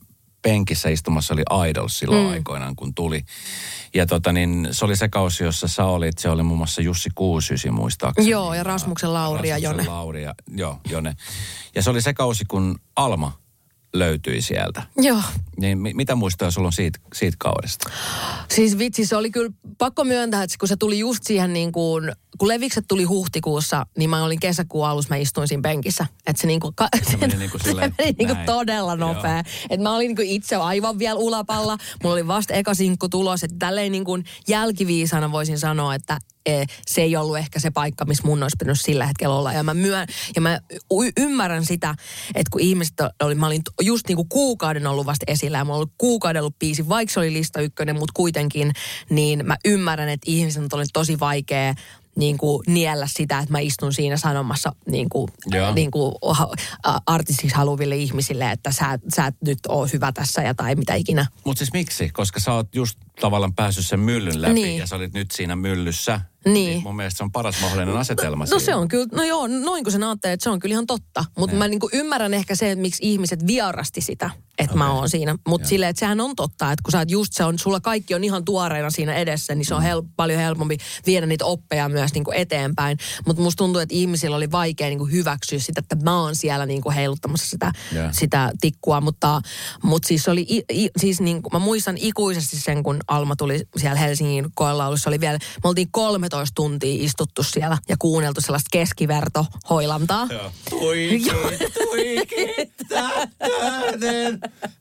penkissä istumassa oli Idols silloin mm. aikoinaan, kun tuli. Ja tota niin, se oli se kausi, jossa sä olit, se oli muun muassa Jussi Kuusysi muistaakseni. Joo, ja Rasmuksen Lauri ja Jone. Lauri ja, joo, Jone. Ja se oli se kausi, kun Alma löytyi sieltä. Joo. Niin mi- mitä muistoja sulla on siitä, siitä kaudesta? Siis vitsi, se oli kyllä pakko myöntää, että kun se tuli just siihen niin kuin, kun Levikset tuli huhtikuussa, niin mä olin kesäkuun alussa, mä istuin siinä penkissä. Että se, niin kuin, ka- Se meni niin kuin se meni niin kuin näin. todella nopea. Että mä olin niin kuin itse aivan vielä ulapalla. Mulla oli vasta eka sinkku tulos, että tälleen niin kuin jälkiviisana voisin sanoa, että eh, se ei ollut ehkä se paikka, missä mun olisi pitänyt sillä hetkellä olla. Ja mä, myön, ja mä y- ymmärrän sitä, että kun ihmiset oli, mä olin just niin kuin kuukauden ollut vasta esillä ja mulla oli kuukauden ollut biisi, vaikka se oli lista ykkönen, mutta kuitenkin, niin mä ymmärrän, että ihmisen oli tosi vaikea niin kuin niellä sitä, että mä istun siinä sanomassa niin kuin, Joo. niin kuin artistiksi haluville ihmisille, että sä, sä et nyt ole hyvä tässä ja tai mitä ikinä. Mutta siis miksi? Koska sä oot just tavallaan päässyt sen myllyn läpi Niin. ja sä olit nyt siinä myllyssä. Niin. Mun mielestä se on paras mahdollinen asetelma No siinä. se on kyllä, no joo, noin kun sen ajattelee, että se on kyllä ihan totta. Mutta mä niinku ymmärrän ehkä se, että miksi ihmiset vierasti sitä, että mä oon siinä. Mutta silleen, että sehän on totta, että kun sä oot just se on, sulla kaikki on ihan tuoreena siinä edessä, niin se on hel- paljon helpompi viedä niitä oppeja myös niinku eteenpäin. Mutta musta tuntuu, että ihmisillä oli vaikea niinku hyväksyä sitä, että mä oon siellä niinku heiluttamassa sitä, sitä tikkua. Mutta, mutta siis oli, i, i, siis niinku, mä muistan ikuisesti sen, kun Alma tuli siellä Helsingin koelaulussa, oli vielä, me oltiin 13 tuntia istuttu siellä ja kuunneltu sellaista keskivertohoilantaa. Joo. Tähtäinen.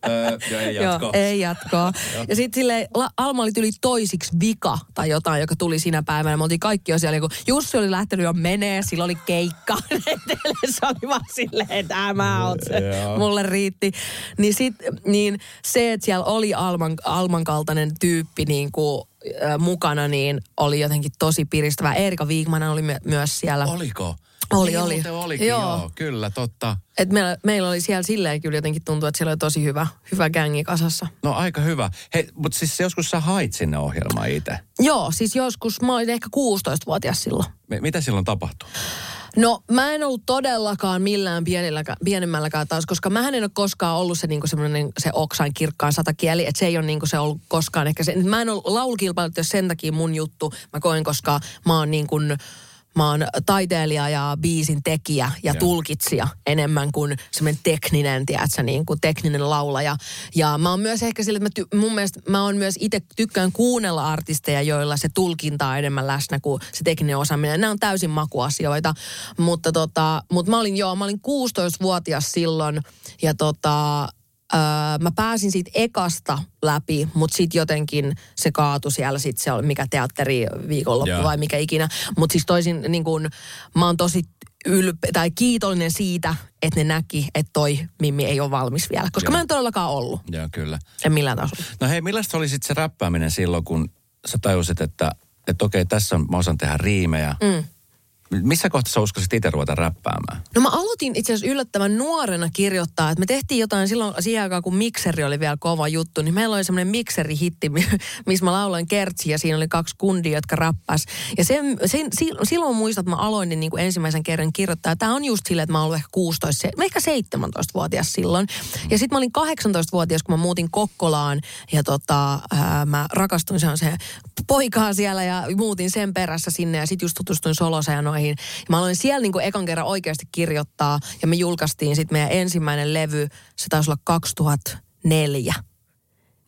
Öö, joo, ei jatko. Joo, ei jatkoa. ja sitten sille Alma oli yli toisiksi vika tai jotain, joka tuli siinä päivänä. Me oltiin kaikki jo siellä, kun Jussi oli lähtenyt jo menee, sillä oli keikka. se oli vaan silleen, että ää, mä oot se, mulle riitti. Niin, sit, niin se, että siellä oli Alman, Alman kaltainen tyyppi niin kuin, mukana, niin oli jotenkin tosi piristävää. Erika Viikman oli my- myös siellä. Oliko? Oli, niin, oli. olikin, Joo. joo. joo. Kyllä, totta. Et meillä, meillä oli siellä silleen kyllä jotenkin tuntuu, että siellä oli tosi hyvä, hyvä gängi kasassa. No aika hyvä. Hei, mutta siis joskus sä hait sinne ohjelmaan itse. Joo, siis joskus, mä olin ehkä 16-vuotias silloin. Me- Mitä silloin tapahtui? No mä en ollut todellakaan millään pienemmälläkään taas, koska mä en ole koskaan ollut se, niinku semmoinen, se oksain kirkkaan satakieli, että se ei ole niinku se ollut koskaan ehkä se. Mä en ole laulukilpailut, jos sen takia mun juttu, mä koen, koska mä oon niin kuin, Mä oon taiteilija ja biisin tekijä ja Joo. tulkitsija enemmän kuin semmoinen tekninen, tiedätkö, niin kuin tekninen laulaja. Ja mä oon myös ehkä sille, että mä ty- mun mielestä mä oon myös itse tykkään kuunnella artisteja, joilla se tulkinta on enemmän läsnä kuin se tekninen osaaminen. Nämä on täysin makuasioita. Mutta tota, mut mä olin joo, mä olin 16-vuotias silloin ja tota, Öö, mä pääsin siitä ekasta läpi, mutta sitten jotenkin se kaatui siellä, sit se oli mikä teatteri viikonloppu Joo. vai mikä ikinä. Mutta siis toisin niin kun, mä oon tosi ylpe- tai kiitollinen siitä, että ne näki, että toi Mimmi ei ole valmis vielä. Koska Joo. mä en todellakaan ollut. Joo, kyllä. En millään tasolla. No hei, millaista oli sitten se räppääminen silloin, kun sä tajusit, että, että okei, tässä on, mä osaan tehdä riimejä. Mm. Missä kohtaa sä uskasit itse ruveta räppäämään? No mä aloitin itse asiassa yllättävän nuorena kirjoittaa, että me tehtiin jotain silloin siihen aikaan, kun mikseri oli vielä kova juttu, niin meillä oli semmoinen mikserihitti, missä mä lauloin kertsi ja siinä oli kaksi kundia, jotka rappas. Ja sen, sen, sil- silloin muistan, että mä aloin niin kuin ensimmäisen kerran kirjoittaa. Tämä on just silleen, että mä ollut ehkä 16, se- ehkä 17-vuotias silloin. Ja sitten mä olin 18-vuotias, kun mä muutin Kokkolaan ja tota, ää, mä rakastuin se poikaa siellä ja muutin sen perässä sinne ja sitten just tutustuin Solosäänoihin. Mä aloin siellä niin kuin ekan kerran oikeasti kirjoittaa ja me julkaistiin sitten meidän ensimmäinen levy, se taisi olla 2004.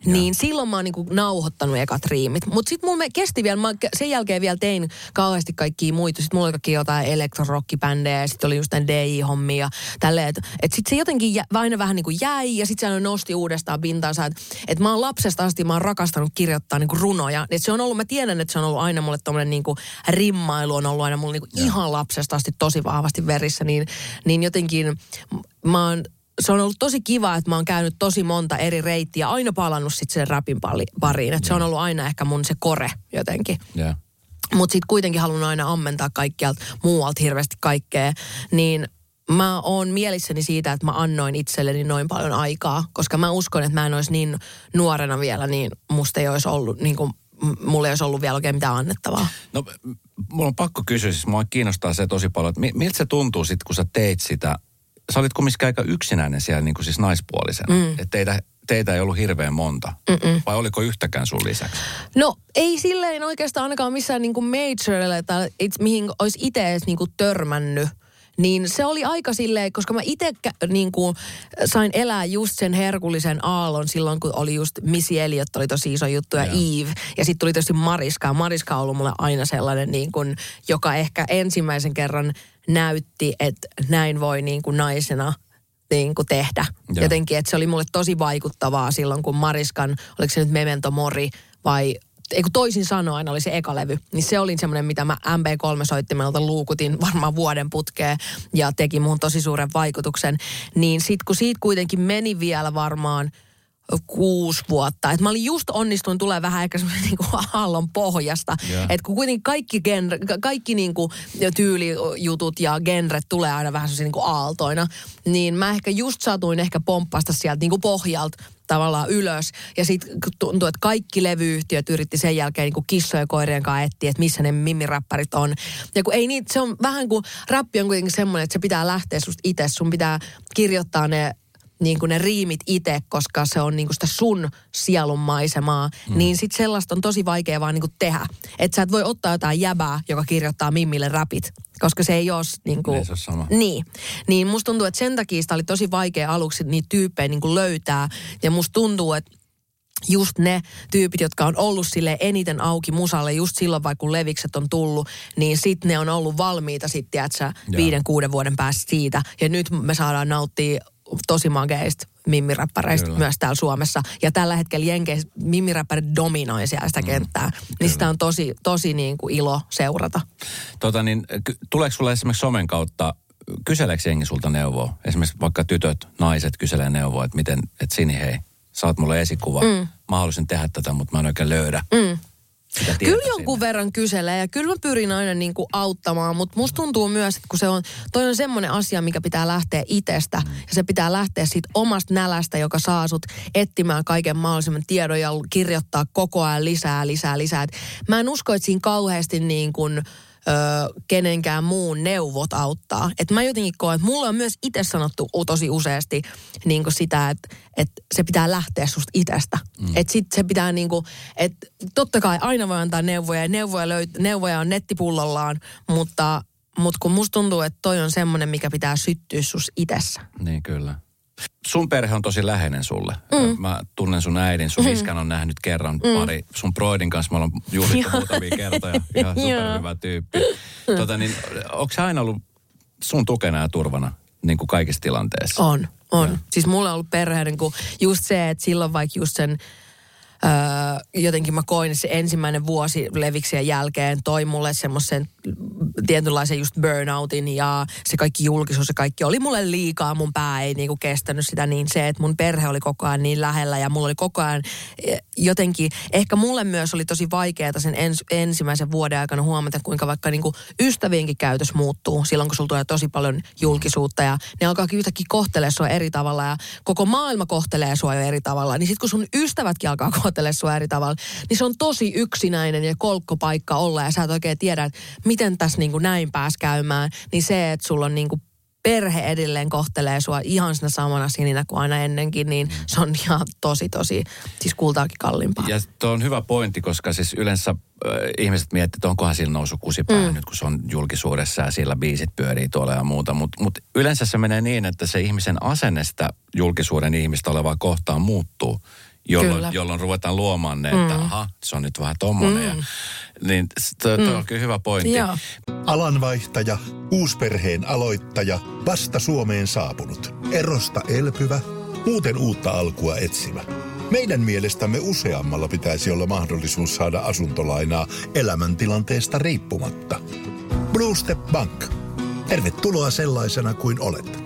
Niin silloin mä oon niinku nauhoittanut ekat riimit. Mutta sitten mulla me kesti vielä, mä sen jälkeen vielä tein kauheasti kaikkia muita. Sitten mulla oli jotain elektrorockibändejä ja sitten oli just tämän DJ-hommia ja tälleen. Että et sitten se jotenkin jä, aina vähän niinku jäi ja sitten se aina nosti uudestaan pintansa. Että et mä oon lapsesta asti, mä oon rakastanut kirjoittaa niinku runoja. Et se on ollut, mä tiedän, että se on ollut aina mulle tommonen niinku rimmailu on ollut aina mulle niinku ihan lapsesta asti tosi vahvasti verissä. Niin, niin jotenkin mä oon se on ollut tosi kiva, että mä oon käynyt tosi monta eri reittiä, aina palannut sitten sen rapin pariin. Että se on ollut aina ehkä mun se kore jotenkin. Joo. Mutta sitten kuitenkin halunnut aina ammentaa kaikkialta muualta hirveästi kaikkea. Niin mä oon mielissäni siitä, että mä annoin itselleni noin paljon aikaa. Koska mä uskon, että mä en olisi niin nuorena vielä, niin musta ei olisi ollut, niin kuin, mulla ei olisi ollut vielä oikein mitään annettavaa. No, mulla on pakko kysyä, siis mua kiinnostaa se tosi paljon, että mi- miltä se tuntuu sitten, kun sä teit sitä? Sä olit kumminkin aika yksinäinen siellä niin kuin siis naispuolisena. Mm. Että teitä, teitä ei ollut hirveän monta. Mm-mm. Vai oliko yhtäkään sun lisäksi? No ei silleen oikeastaan ainakaan missään niinku majorille tai it, mihin olisi itse edes niinku törmännyt. Niin se oli aika silleen, koska mä itse niinku, sain elää just sen herkullisen aallon silloin, kun oli just Missy Elliot oli tosi iso juttu ja Joo. Eve. Ja sitten tuli tosi Mariska. Mariska on ollut mulle aina sellainen, niin kuin, joka ehkä ensimmäisen kerran näytti, että näin voi niin kuin naisena niin kuin tehdä. Joo. Jotenkin, että se oli mulle tosi vaikuttavaa silloin, kun Mariskan, oliko se nyt Memento Mori vai ei kun toisin sanoen oli se eka levy, niin se oli semmoinen, mitä mä MP3-soittimelta luukutin varmaan vuoden putkeen ja teki muun tosi suuren vaikutuksen. Niin sit kun siitä kuitenkin meni vielä varmaan kuusi vuotta. Et mä olin just onnistunut tulee vähän ehkä semmoinen niinku aallon pohjasta. Joo. Että kun kuitenkin kaikki, genre, ka- kaikki niinku tyylijutut ja genret tulee aina vähän semmoisia niinku aaltoina, niin mä ehkä just satuin ehkä pomppasta sieltä niinku pohjalta tavallaan ylös. Ja sitten tuntuu, että kaikki levyyhtiöt yritti sen jälkeen niin kuin kissojen ja koirien kanssa etsiä, että missä ne mimmiräppärit on. Ja kun ei niitä, se on vähän kuin, rappi on kuitenkin semmoinen, että se pitää lähteä susta itse. Sun pitää kirjoittaa ne niin kuin ne riimit itse, koska se on niin kuin sitä sun sielun maisemaa, mm. niin sit sellaista on tosi vaikea vaan niin kuin tehdä. Että sä et voi ottaa jotain jäbää, joka kirjoittaa Mimmille rapit, koska se ei ole niin kuin... Ei se sama. Niin. Niin musta tuntuu, että sen takia sitä oli tosi vaikea aluksi niitä tyyppejä niin kuin löytää. Ja musta tuntuu, että just ne tyypit, jotka on ollut sille eniten auki musalle just silloin, vaikka kun levikset on tullut, niin sitten ne on ollut valmiita sitten, että viiden, kuuden vuoden päästä siitä. Ja nyt me saadaan nauttia tosi mageista mimmiräppäreistä Kyllä. myös täällä Suomessa. Ja tällä hetkellä Jenkeissä mimmiräppärit dominoi siellä sitä mm. kenttää. Niin sitä on tosi, tosi niin kuin ilo seurata. Tota niin, tuleeko sulle esimerkiksi somen kautta kyseleekö jengi sulta neuvoa? Esimerkiksi vaikka tytöt, naiset kyselee neuvoa, että miten, että Sini hei, sä oot mulle esikuva. Mm. Mä haluaisin tehdä tätä, mutta mä en oikein löydä. Mm. Kyllä jonkun sinne. verran kyselee ja kyllä mä pyrin aina niin kuin auttamaan, mutta musta tuntuu myös, että kun se on, toi on semmoinen asia, mikä pitää lähteä itsestä mm. ja se pitää lähteä siitä omasta nälästä, joka saa sut etsimään kaiken mahdollisimman tiedon ja kirjoittaa koko ajan lisää, lisää, lisää. Et mä en usko, että siinä kauheasti niin kuin, ö, kenenkään muun neuvot auttaa. Et mä jotenkin koen, että mulle on myös itse sanottu tosi useasti niin sitä, että et se pitää lähteä susta itsestä. Mm. Että sit se pitää niin kuin, että totta kai aina voi antaa neuvoja ja neuvoja, löyt, neuvoja on nettipullollaan, mutta, mutta kun musta tuntuu, että toi on semmoinen, mikä pitää syttyä sus itsessä. Niin kyllä sun perhe on tosi läheinen sulle. Mm. Mä tunnen sun äidin, sun mm. iskän on nähnyt kerran mm. pari. Sun broidin kanssa me ollaan juhlittu muutamia kertoja. Ihan superhyvä tyyppi. Tota, niin, onko se aina ollut sun tukena ja turvana niin kuin kaikissa tilanteissa? On, on. Ja. Siis mulla on ollut perhe niin kuin just se, että silloin vaikka just sen Öö, jotenkin mä koin se ensimmäinen vuosi leviksien jälkeen toi mulle semmoisen tietynlaisen just burnoutin ja se kaikki julkisuus ja kaikki oli mulle liikaa. Mun pää ei niinku kestänyt sitä niin se, että mun perhe oli koko ajan niin lähellä ja mulla oli koko ajan e, jotenkin, ehkä mulle myös oli tosi vaikeaa sen ens, ensimmäisen vuoden aikana huomata, kuinka vaikka niinku ystävienkin käytös muuttuu silloin, kun sulla tulee tosi paljon julkisuutta ja ne alkaa yhtäkkiä kohtelee sua eri tavalla ja koko maailma kohtelee sua jo eri tavalla. Niin sitten kun sun ystävätkin alkaa kohtelee sua eri tavalla, niin se on tosi yksinäinen ja kolkkopaikka olla ja sä et oikein tiedä, että miten tässä niin kuin näin pääs käymään, niin se, että sulla on niin kuin perhe edelleen kohtelee sua ihan siinä samana sininä kuin aina ennenkin, niin se on ihan tosi, tosi, siis kultaakin kalliimpaa. Ja tuo on hyvä pointti, koska siis yleensä äh, ihmiset miettivät, että onkohan sillä noussut kusipää mm. nyt, kun se on julkisuudessa ja sillä biisit pyörii tuolla ja muuta. Mutta mut yleensä se menee niin, että se ihmisen asenne sitä julkisuuden ihmistä olevaa kohtaan muuttuu jolloin, jolloin ruvetaan luomaan ne, että mm. aha, se on nyt vähän tommonen. Mm. Ja, niin tuo mm. on kyllä hyvä pointti. Joo. Alanvaihtaja, uusperheen aloittaja, vasta Suomeen saapunut, erosta elpyvä, muuten uutta alkua etsimä. Meidän mielestämme useammalla pitäisi olla mahdollisuus saada asuntolainaa elämäntilanteesta riippumatta. Blue Step Bank. Tervetuloa sellaisena kuin olet.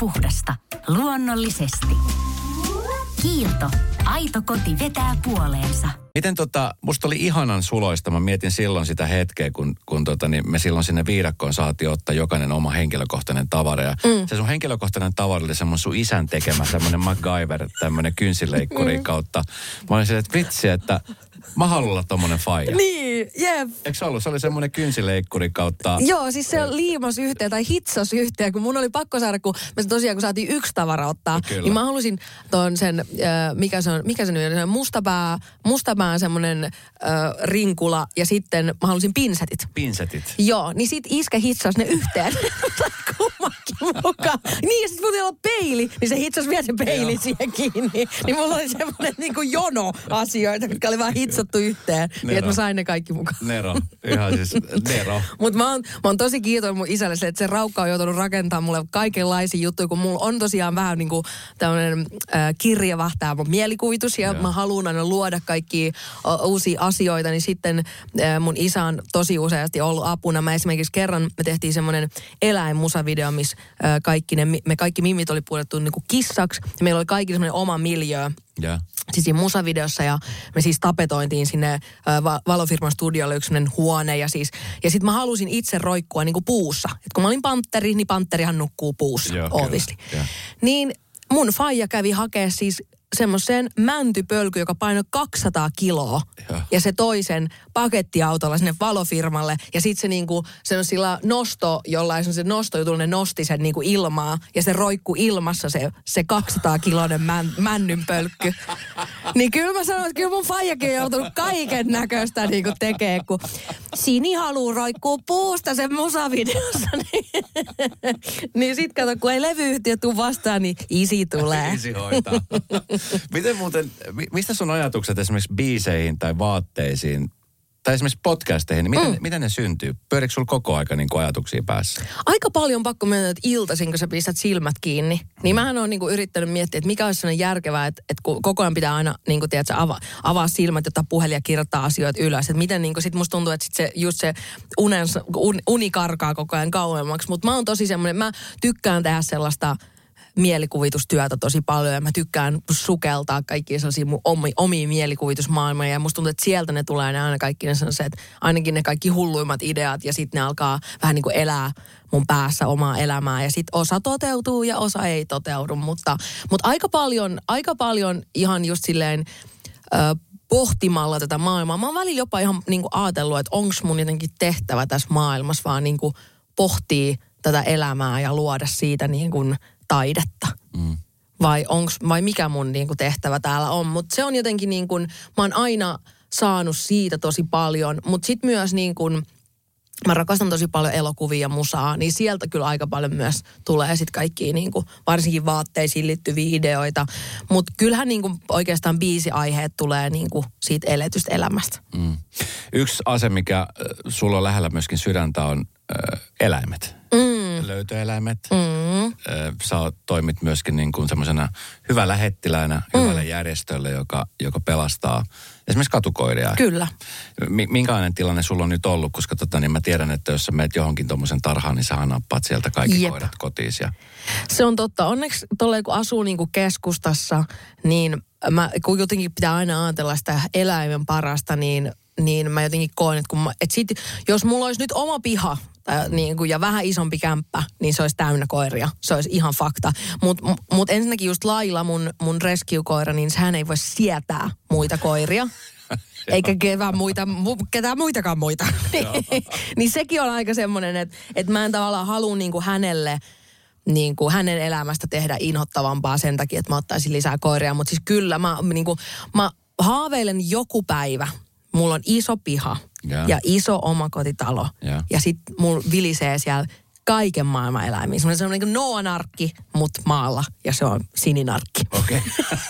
Puhdasta. Luonnollisesti. Kiilto. Aito koti vetää puoleensa. Miten tota, musta oli ihanan suloista. Mä mietin silloin sitä hetkeä, kun, kun tota, niin me silloin sinne viidakkoon saatiin ottaa jokainen oma henkilökohtainen tavara. Ja mm. se sun henkilökohtainen tavara oli semmoinen sun isän tekemä semmoinen MacGyver, tämmöinen kynsileikkuri mm. kautta. Mä olin silleen, että vitsi, että Mä haluan olla tommonen faija. Niin, jep. Eikö se ollut? Se oli semmoinen kynsileikkuri kautta. Joo, siis se liimas yhteen tai hitsas yhteen, kun mun oli pakko saada, kun me tosiaan kun saatiin yksi tavara ottaa, Kyllä. niin mä halusin ton sen, äh, mikä se on, mikä se nyt on, mustapää, mustapää semmoinen äh, rinkula ja sitten mä halusin pinsetit. Pinsetit. Joo, niin sit iskä hitsas ne yhteen. kummankin mukaan. Niin, ja sit piti olla peili, niin se hitsas vielä se peili siihen kiinni. Niin mulla oli semmoinen niin kuin jono asioita, jotka oli vaan hitsattu yhteen, niin että Nero. mä sain ne kaikki mukaan. Nero. Ihan siis Nero. Mutta mä oon, mä oon tosi kiitollinen mun isälle, että se raukka on joutunut rakentamaan mulle kaikenlaisia juttuja, kun mulla on tosiaan vähän niin kuin tämmöinen äh, mun mielikuvitus ja Joo. mä haluan aina luoda kaikki uusia asioita, niin sitten äh, mun isä on tosi useasti ollut apuna. Mä esimerkiksi kerran me tehtiin semmoinen eläinmusavideo, missä äh, kaikki ne, me kaikki mimit oli puolettu niin kuin kissaksi ja meillä oli kaikki semmoinen oma miljöö Ja. Siis siinä musavideossa ja me siis tapetointiin sinne va- valofirman studiolle yksi huone ja siis, ja sitten mä halusin itse roikkua niin kuin puussa. Et kun mä olin pantteri, niin pantterihan nukkuu puussa, Joo, obviously. kyllä, joo. Niin mun faija kävi hakea siis semmoisen mäntypölky, joka painoi 200 kiloa. Joo. Ja se toisen pakettiautolla sinne valofirmalle. Ja sitten se niinku semmoisilla nosto, jollain se nostojutulla ne nosti sen niinku ilmaa. Ja se roikku ilmassa se, se 200 kiloinen män, männynpölkky. niin kyllä mä sanoin, että kyllä mun faijakin on joutunut kaiken näköistä niinku tekee, kun Sini haluu roikkuu puusta sen musavideossa. niin, niin sit kato, kun ei levyyhtiö tuu vastaan, niin isi tulee. Easy hoitaa. Miten muuten, mi- mistä sun ajatukset esimerkiksi biiseihin tai vaatteisiin tai esimerkiksi podcasteihin, niin miten, mm. miten ne syntyy? Pyörikö sulla koko aika niin kuin ajatuksia päässä? Aika paljon pakko mennä, että iltaisin, kun sä pistät silmät kiinni. Niin mähän on niinku yrittänyt miettiä, että mikä olisi sellainen järkevää, että, että kun koko ajan pitää aina niinku, tiedätkö, ava, avaa silmät, jotta puhelin ja kirjoittaa asioita ylös. Että miten niinku, sit musta tuntuu, että sit se, just se unen, un, uni karkaa koko ajan kauemmaksi. Mutta mä oon tosi semmoinen, mä tykkään tehdä sellaista mielikuvitustyötä tosi paljon ja mä tykkään sukeltaa kaikkia sellaisia mun omi, omia mielikuvitusmaailmoja ja musta tuntuu, että sieltä ne tulee ne aina kaikki ne sellaiset, ainakin ne kaikki hulluimmat ideat ja sitten ne alkaa vähän niin kuin elää mun päässä omaa elämää ja sitten osa toteutuu ja osa ei toteudu, mutta, mutta aika paljon, aika paljon ihan just silleen ö, pohtimalla tätä maailmaa. Mä oon välillä jopa ihan niin kuin ajatellut, että onko mun jotenkin tehtävä tässä maailmassa vaan niin kuin pohtii tätä elämää ja luoda siitä niin kuin taidetta. Mm. Vai, onks, vai mikä mun niin kuin tehtävä täällä on. Mutta se on jotenkin niin kuin, mä oon aina saanut siitä tosi paljon. Mutta sitten myös niin kuin, mä rakastan tosi paljon elokuvia ja musaa, niin sieltä kyllä aika paljon myös tulee sitten kaikkia niin kuin, varsinkin vaatteisiin liittyviä ideoita. Mutta kyllähän niin kuin, oikeastaan biisiaiheet tulee niin kuin, siitä eletystä elämästä. Mm. Yksi ase, mikä sulla on lähellä myöskin sydäntä, on äh, eläimet. Mm. Löytöeläimet. Mm. Sä toimit myöskin niin kuin semmoisena hyvä lähettiläänä hyvälle järjestölle, joka, joka pelastaa esimerkiksi katukoiria. Kyllä. Mi- minkälainen tilanne sulla on nyt ollut? Koska tota, niin mä tiedän, että jos sä meet johonkin tuommoisen tarhaan, niin sä nappaat sieltä kaikki Jep. koirat kotiin. Ja... Se on totta. Onneksi tolleen kun asuu niinku keskustassa, niin mä, kun jotenkin pitää aina ajatella sitä eläimen parasta, niin, niin mä jotenkin koen, että, kun mä, että sit, jos mulla olisi nyt oma piha ää, niin kuin, ja vähän isompi kämppä, niin se olisi täynnä koiria. Se olisi ihan fakta. Mutta mut ensinnäkin just Laila, mun, mun rescue-koira, niin hän ei voi sietää muita koiria. Eikä ketään, muita, mu- ketään muitakaan muita. niin sekin on aika semmoinen, että, että mä en tavallaan halua niin kuin hänelle niin kuin hänen elämästä tehdä inhottavampaa sen takia, että mä ottaisin lisää koiria. Mutta siis kyllä mä, niin kuin, mä haaveilen joku päivä. Mulla on iso piha Joo. ja iso omakotitalo. Joo. Ja sitten mulla vilisee siellä kaiken maailman eläimiä. Semmoinen, semmoinen niin Noa-narkki, mut maalla. Ja se on sininarkki. Okei.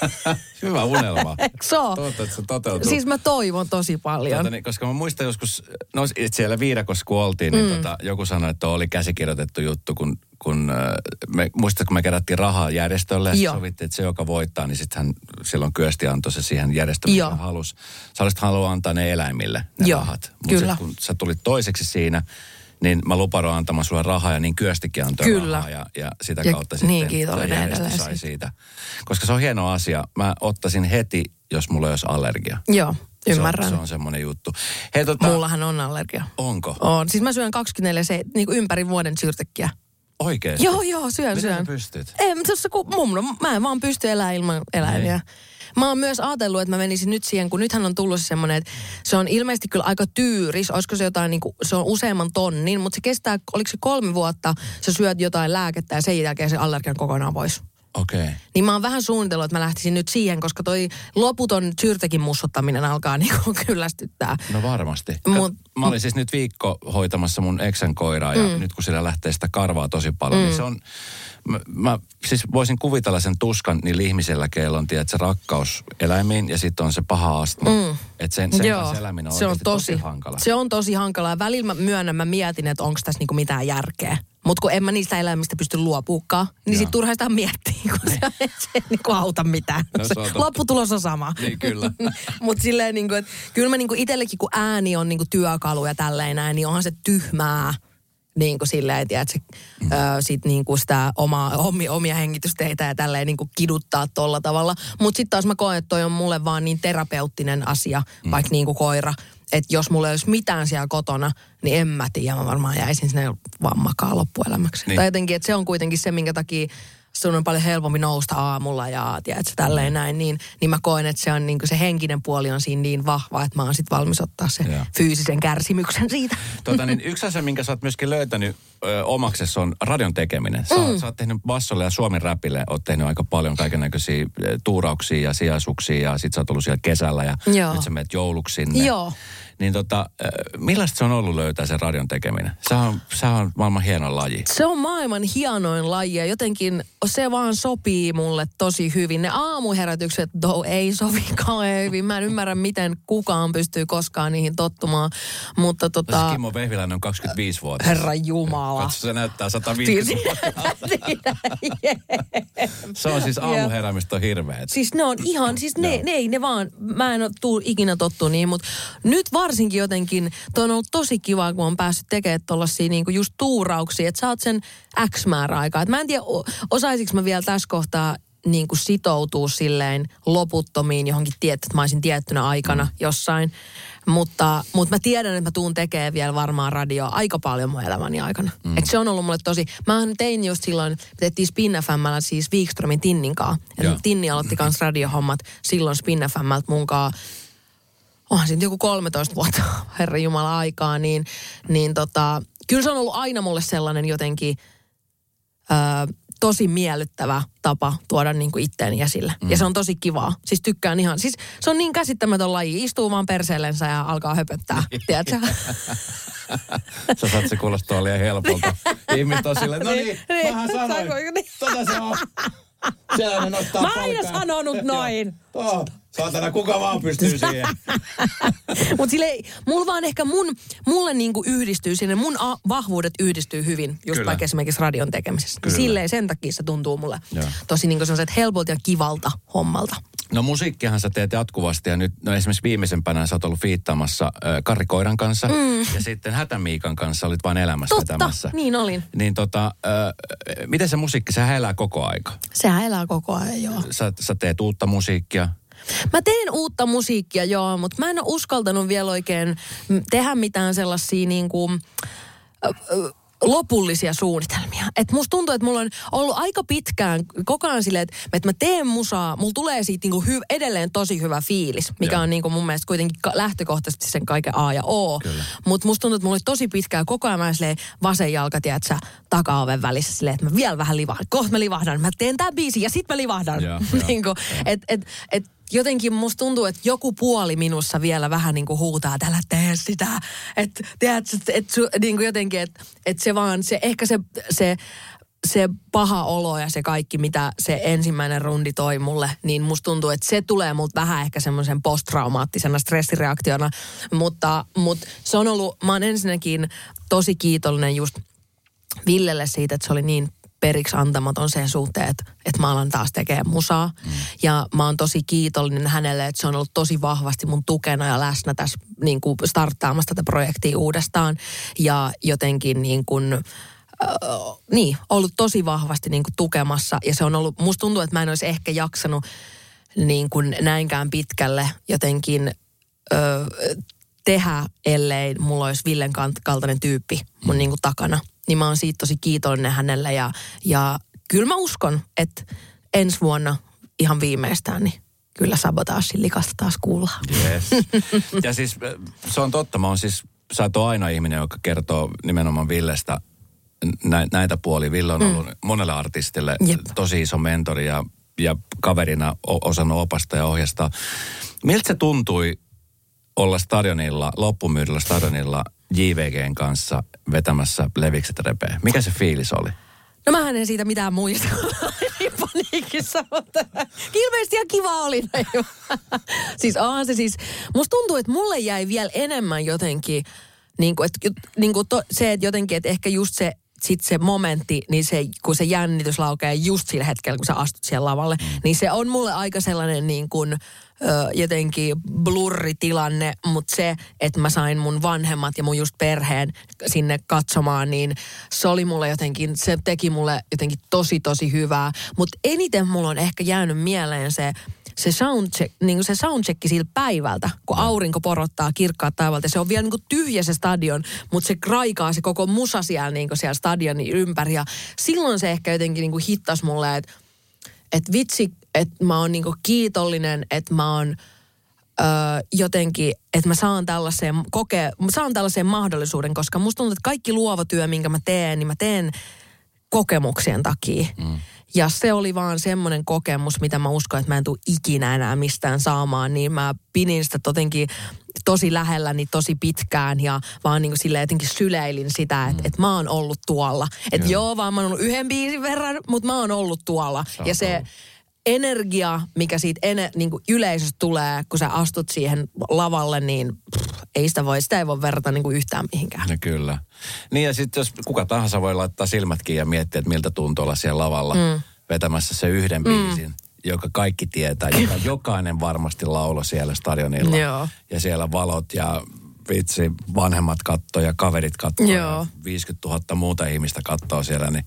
Hyvä unelma. Se? Toivottavasti että se toteutuu. Siis mä toivon tosi paljon. Tuota, niin, koska mä muistan joskus, no siellä viidakossa kun oltiin, niin mm. tota, joku sanoi, että oli käsikirjoitettu juttu, kun, kun äh, me, muistat, kun me kerättiin rahaa järjestölle ja sovittiin, että se, joka voittaa, niin sitten hän silloin kyösti antoi se siihen järjestölle, Joo. mitä halusi. Sä olisit halunnut antaa ne eläimille, ne Joo, rahat. Mut kyllä. Sit, kun sä tulit toiseksi siinä, niin mä luparoin antamaan sulle rahaa ja niin kyöstikin antoi Kyllä. rahaa ja, ja sitä Ja kautta niin sitten se järjestö sai siitä. Koska se on hieno asia. Mä ottaisin heti, jos mulla olisi allergia. Joo, Se on, ymmärrän. se on semmoinen juttu. Hei, tota, Mullahan on allergia. Onko? On. Siis mä syön 24 se, niin kuin ympäri vuoden syrtekkiä. Oikeesti? Joo, joo, syön, Miten syön. pystyt? Ei, mutta tossa kun mun, no, mä en vaan pysty elämään ilman eläimiä. Mä oon myös ajatellut, että mä menisin nyt siihen, kun nythän on tullut se semmoinen, että se on ilmeisesti kyllä aika tyyris. Olisiko se jotain, niin kuin, se on useamman tonnin, mutta se kestää, oliko se kolme vuotta, sä syöt jotain lääkettä ja sen jälkeen se allergian kokonaan pois. Okei. Okay. Niin mä oon vähän suunnitellut, että mä lähtisin nyt siihen, koska toi loputon syrtekin mussuttaminen alkaa niinku kyllästyttää. No varmasti. Mut- mä olin siis nyt viikko hoitamassa mun eksän koiraa ja mm. nyt kun sillä lähtee sitä karvaa tosi paljon, mm. niin se on... Mä, mä siis voisin kuvitella sen tuskan niillä ihmisillä, keillä on tiedät, se rakkaus eläimiin ja sitten on se paha astma. Mm. Että sen, sen kanssa eläminen on, se on tosi, tosi hankala. Se on tosi hankala. Ja välillä mä myönnän, mä mietin, että onko tässä niinku mitään järkeä. Mutta kun en mä niistä eläimistä pysty luopuukaan, niin Joo. sit turha sitä miettiä, kun se, se ei niinku auta mitään. No, se on lopputulos on sama. Niin, kyllä. Mutta silleen niinku, että kyllä mä niinku itsellekin, kun ääni on niinku työkalu ja tälleen näin, niin onhan se tyhmää niin kuin silleen, että se, mm. ö, sit niin kuin sitä omaa, omia, omia hengitysteitä ja tälleen niin kuin kiduttaa tolla tavalla. Mutta sitten taas mä koen, että toi on mulle vaan niin terapeuttinen asia, mm. vaikka niin kuin koira. Että jos mulla ei olisi mitään siellä kotona, niin en mä tiedä, mä varmaan jäisin sinne vaan makaa loppuelämäksi. Niin. Tai jotenkin, että se on kuitenkin se, minkä takia sun on paljon helpompi nousta aamulla ja tiedätkö, tälleen näin, niin, niin mä koen, että se on niin se henkinen puoli on siinä niin vahva, että mä oon sit valmis ottaa se Joo. fyysisen kärsimyksen siitä. Tota, niin yksi asia, minkä sä oot myöskin löytänyt ö, omaksesi on radion tekeminen. Sä, mm. sä oot tehnyt bassolle ja Suomen räpille, oot tehnyt aika paljon kaiken näköisiä tuurauksia ja sijaisuuksia ja sit sä oot ollut siellä kesällä ja Joo. nyt sä menet jouluksi sinne. Joo. Niin tota, ö, millaista se on ollut löytää se radion tekeminen? Sä on, sä on maailman hieno laji. Se on maailman hienoin laji ja jotenkin se vaan sopii mulle tosi hyvin. Ne aamuherätykset do, ei sovi kauhean hyvin. Mä en ymmärrä, miten kukaan pystyy koskaan niihin tottumaan. Mutta Tota... tota, Kimmo Vehviläinen on 25 vuotta. herra Jumala. Katso, se näyttää 150 vuotta. Se on siis aamuheräämistä on hirveet. Siis ne on ihan, siis ne, ne ei ne vaan, mä en ole tuu ikinä tottu niin, mutta nyt varsinkin jotenkin, toi on ollut tosi kiva, kun on päässyt tekemään tollasia niinku just tuurauksia, että sä oot sen X määrä aikaa. Et mä en tiedä, osaisinko mä vielä tässä kohtaa niin kuin sitoutuu silleen loputtomiin johonkin tietty, että mä olisin tiettynä aikana mm. jossain. Mutta, mutta mä tiedän, että mä tuun tekemään vielä varmaan radioa aika paljon mun elämäni aikana. Mm. Et se on ollut mulle tosi... Mä tein just silloin, me tehtiin Spin FMllä siis Wikströmin Tinnin kanssa. Ja Joo. Tinni aloitti kans radiohommat silloin Spin FMltä mun kanssa onhan siitä joku 13 vuotta, herra Jumala, aikaa, niin, niin tota, kyllä se on ollut aina mulle sellainen jotenkin ö, tosi miellyttävä tapa tuoda niin kuin itteeni esille. Mm. Ja se on tosi kivaa. Siis tykkään ihan, siis se on niin käsittämätön laji. Istuu vaan perseellensä ja alkaa höpöttää, tiedätkö? Sä saat se kuulostaa liian helpolta. Ihmiset on silleen, no niin, Niin, mähän sanoin. niin. Tota se on. Sellainen ottaa Mä aina sanonut noin. Oh, saatana, kuka vaan pystyy siihen. Mutta sille mulla vaan ehkä mun, mulle niinku yhdistyy sinne, mun a- vahvuudet yhdistyy hyvin, just Kyllä. vaikka esimerkiksi radion tekemisessä. Kyllä. Silleen sen takia se tuntuu mulle Joo. tosi niinku helpolta ja kivalta hommalta. No musiikkihan sä teet jatkuvasti ja nyt no esimerkiksi viimeisempänä sä oot ollut fiittaamassa äh, Karri Koiran kanssa mm. ja sitten Hätämiikan kanssa olit vain elämässä Totta, vetämässä. niin olin. Niin tota, äh, miten se musiikki, sehän elää koko aika. Sehän elää koko ajan, joo. Sä, sä teet uutta musiikkia. Mä teen uutta musiikkia, joo, mutta mä en ole uskaltanut vielä oikein tehdä mitään sellaisia niin kuin, lopullisia suunnitelmia. Et musta tuntuu, että mulla on ollut aika pitkään koko ajan silleen, että, että mä teen musaa, mulla tulee siitä niinku hy, edelleen tosi hyvä fiilis, mikä Joo. on niinku mun mielestä kuitenkin lähtökohtaisesti sen kaiken A ja O. Mutta musta tuntuu, että mulla oli tosi pitkään koko ajan mä silleen vasen jalka, tiedätkö, takaoven välissä silleen, että mä vielä vähän livahdan. Kohta mä livahdan, mä teen tämän biisin ja sit mä livahdan. Joo. niinku, et, et, et, jotenkin musta tuntuu, että joku puoli minussa vielä vähän niin kuin huutaa, että älä tee sitä. Että tiedätkö, että et, niin kuin jotenkin, että et se vaan, se, ehkä se, se, se paha olo ja se kaikki, mitä se ensimmäinen rundi toi mulle, niin musta tuntuu, että se tulee multa vähän ehkä semmoisen posttraumaattisena stressireaktiona. Mutta, mutta se on ollut, mä oon ensinnäkin tosi kiitollinen just Villelle siitä, että se oli niin periksi antamaton sen suhteen, että, että mä alan taas tekemään musaa. Mm. Ja mä oon tosi kiitollinen hänelle, että se on ollut tosi vahvasti mun tukena ja läsnä tässä niin kuin starttaamassa tätä projektia uudestaan. Ja jotenkin niin kuin, äh, niin, ollut tosi vahvasti niin kuin tukemassa. Ja se on ollut, musta tuntuu, että mä en olisi ehkä jaksanut niin kuin näinkään pitkälle jotenkin ö, tehdä, ellei mulla olisi Villen kaltainen tyyppi mun niin kuin takana. Niin mä oon siitä tosi kiitollinen hänelle ja, ja kyllä mä uskon, että ensi vuonna ihan viimeistään, niin kyllä sabotaasin likasta taas kuullaan. Yes. ja siis se on totta, mä oon siis, sä ole aina ihminen, joka kertoo nimenomaan Villestä nä, näitä puolia. Ville on ollut monelle artistille Jep. tosi iso mentori ja, ja kaverina osannut opasta ja ohjastaa. Miltä se tuntui olla stadionilla, loppumyydellä stadionilla JVGn kanssa vetämässä levikset repee? Mikä se fiilis oli? No mähän en siitä mitään muista. Niin paniikissa, mutta ilmeisesti ihan kiva oli. siis onhan se siis, musta tuntuu, että mulle jäi vielä enemmän jotenkin, niin kuin, että, niin kuin to, se, että jotenkin, että ehkä just se, sit se momentti, niin se, kun se jännitys laukeaa just sillä hetkellä, kun sä astut siellä lavalle, mm. niin se on mulle aika sellainen niin kuin, ö, jotenkin blurritilanne, mutta se, että mä sain mun vanhemmat ja mun just perheen sinne katsomaan, niin se oli mulle jotenkin, se teki mulle jotenkin tosi tosi hyvää. Mutta eniten mulla on ehkä jäänyt mieleen se, se soundcheck, niin kuin se soundcheck siltä päivältä, kun aurinko porottaa kirkkaat taivalta. Se on vielä niin kuin tyhjä se stadion, mutta se kraikaa se koko musa siellä, niin kuin siellä stadionin ympäri. Ja silloin se ehkä jotenkin niin kuin hittas mulle, että että vitsi, että mä oon niinku kiitollinen, että mä oon öö, jotenkin, että mä saan tällaiseen, kokea, mä saan tällaiseen mahdollisuuden, koska musta tuntuu, että kaikki luova työ, minkä mä teen, niin mä teen kokemuksien takia. Mm. Ja se oli vaan semmoinen kokemus, mitä mä uskon, että mä en tule ikinä enää mistään saamaan, niin mä pidin sitä jotenkin tosi lähelläni tosi pitkään ja vaan niin kuin jotenkin syleilin sitä, että, mm. että mä oon ollut tuolla. Että joo, vaan mä oon ollut yhden biisin verran, mutta mä oon ollut tuolla. Sä ja se ollut. Energia, mikä siitä ene, niin kuin yleisöstä tulee, kun sä astut siihen lavalle, niin pff, ei sitä voi, sitä ei voi verrata niin kuin yhtään mihinkään. No kyllä. Niin ja sitten jos kuka tahansa voi laittaa silmätkin ja miettiä, että miltä tuntuu olla siellä lavalla mm. vetämässä se yhden biisin, joka kaikki tietää, joka jokainen varmasti laulo siellä stadionilla. Joo. Ja siellä valot ja vitsi, vanhemmat kattoo ja kaverit kattoo Joo. ja 50 000 muuta ihmistä kattoo siellä, niin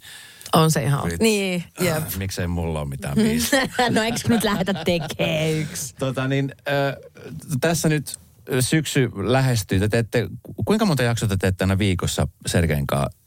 On se ihan. Vitsi. Niin, jep. äh, miksei mulla ole mitään biisiä. no eikö nyt lähdetä tekemään yksi? Tota niin, äh, tässä nyt syksy lähestyy. Te teette, kuinka monta jaksoa te teette aina viikossa Sergein kanssa?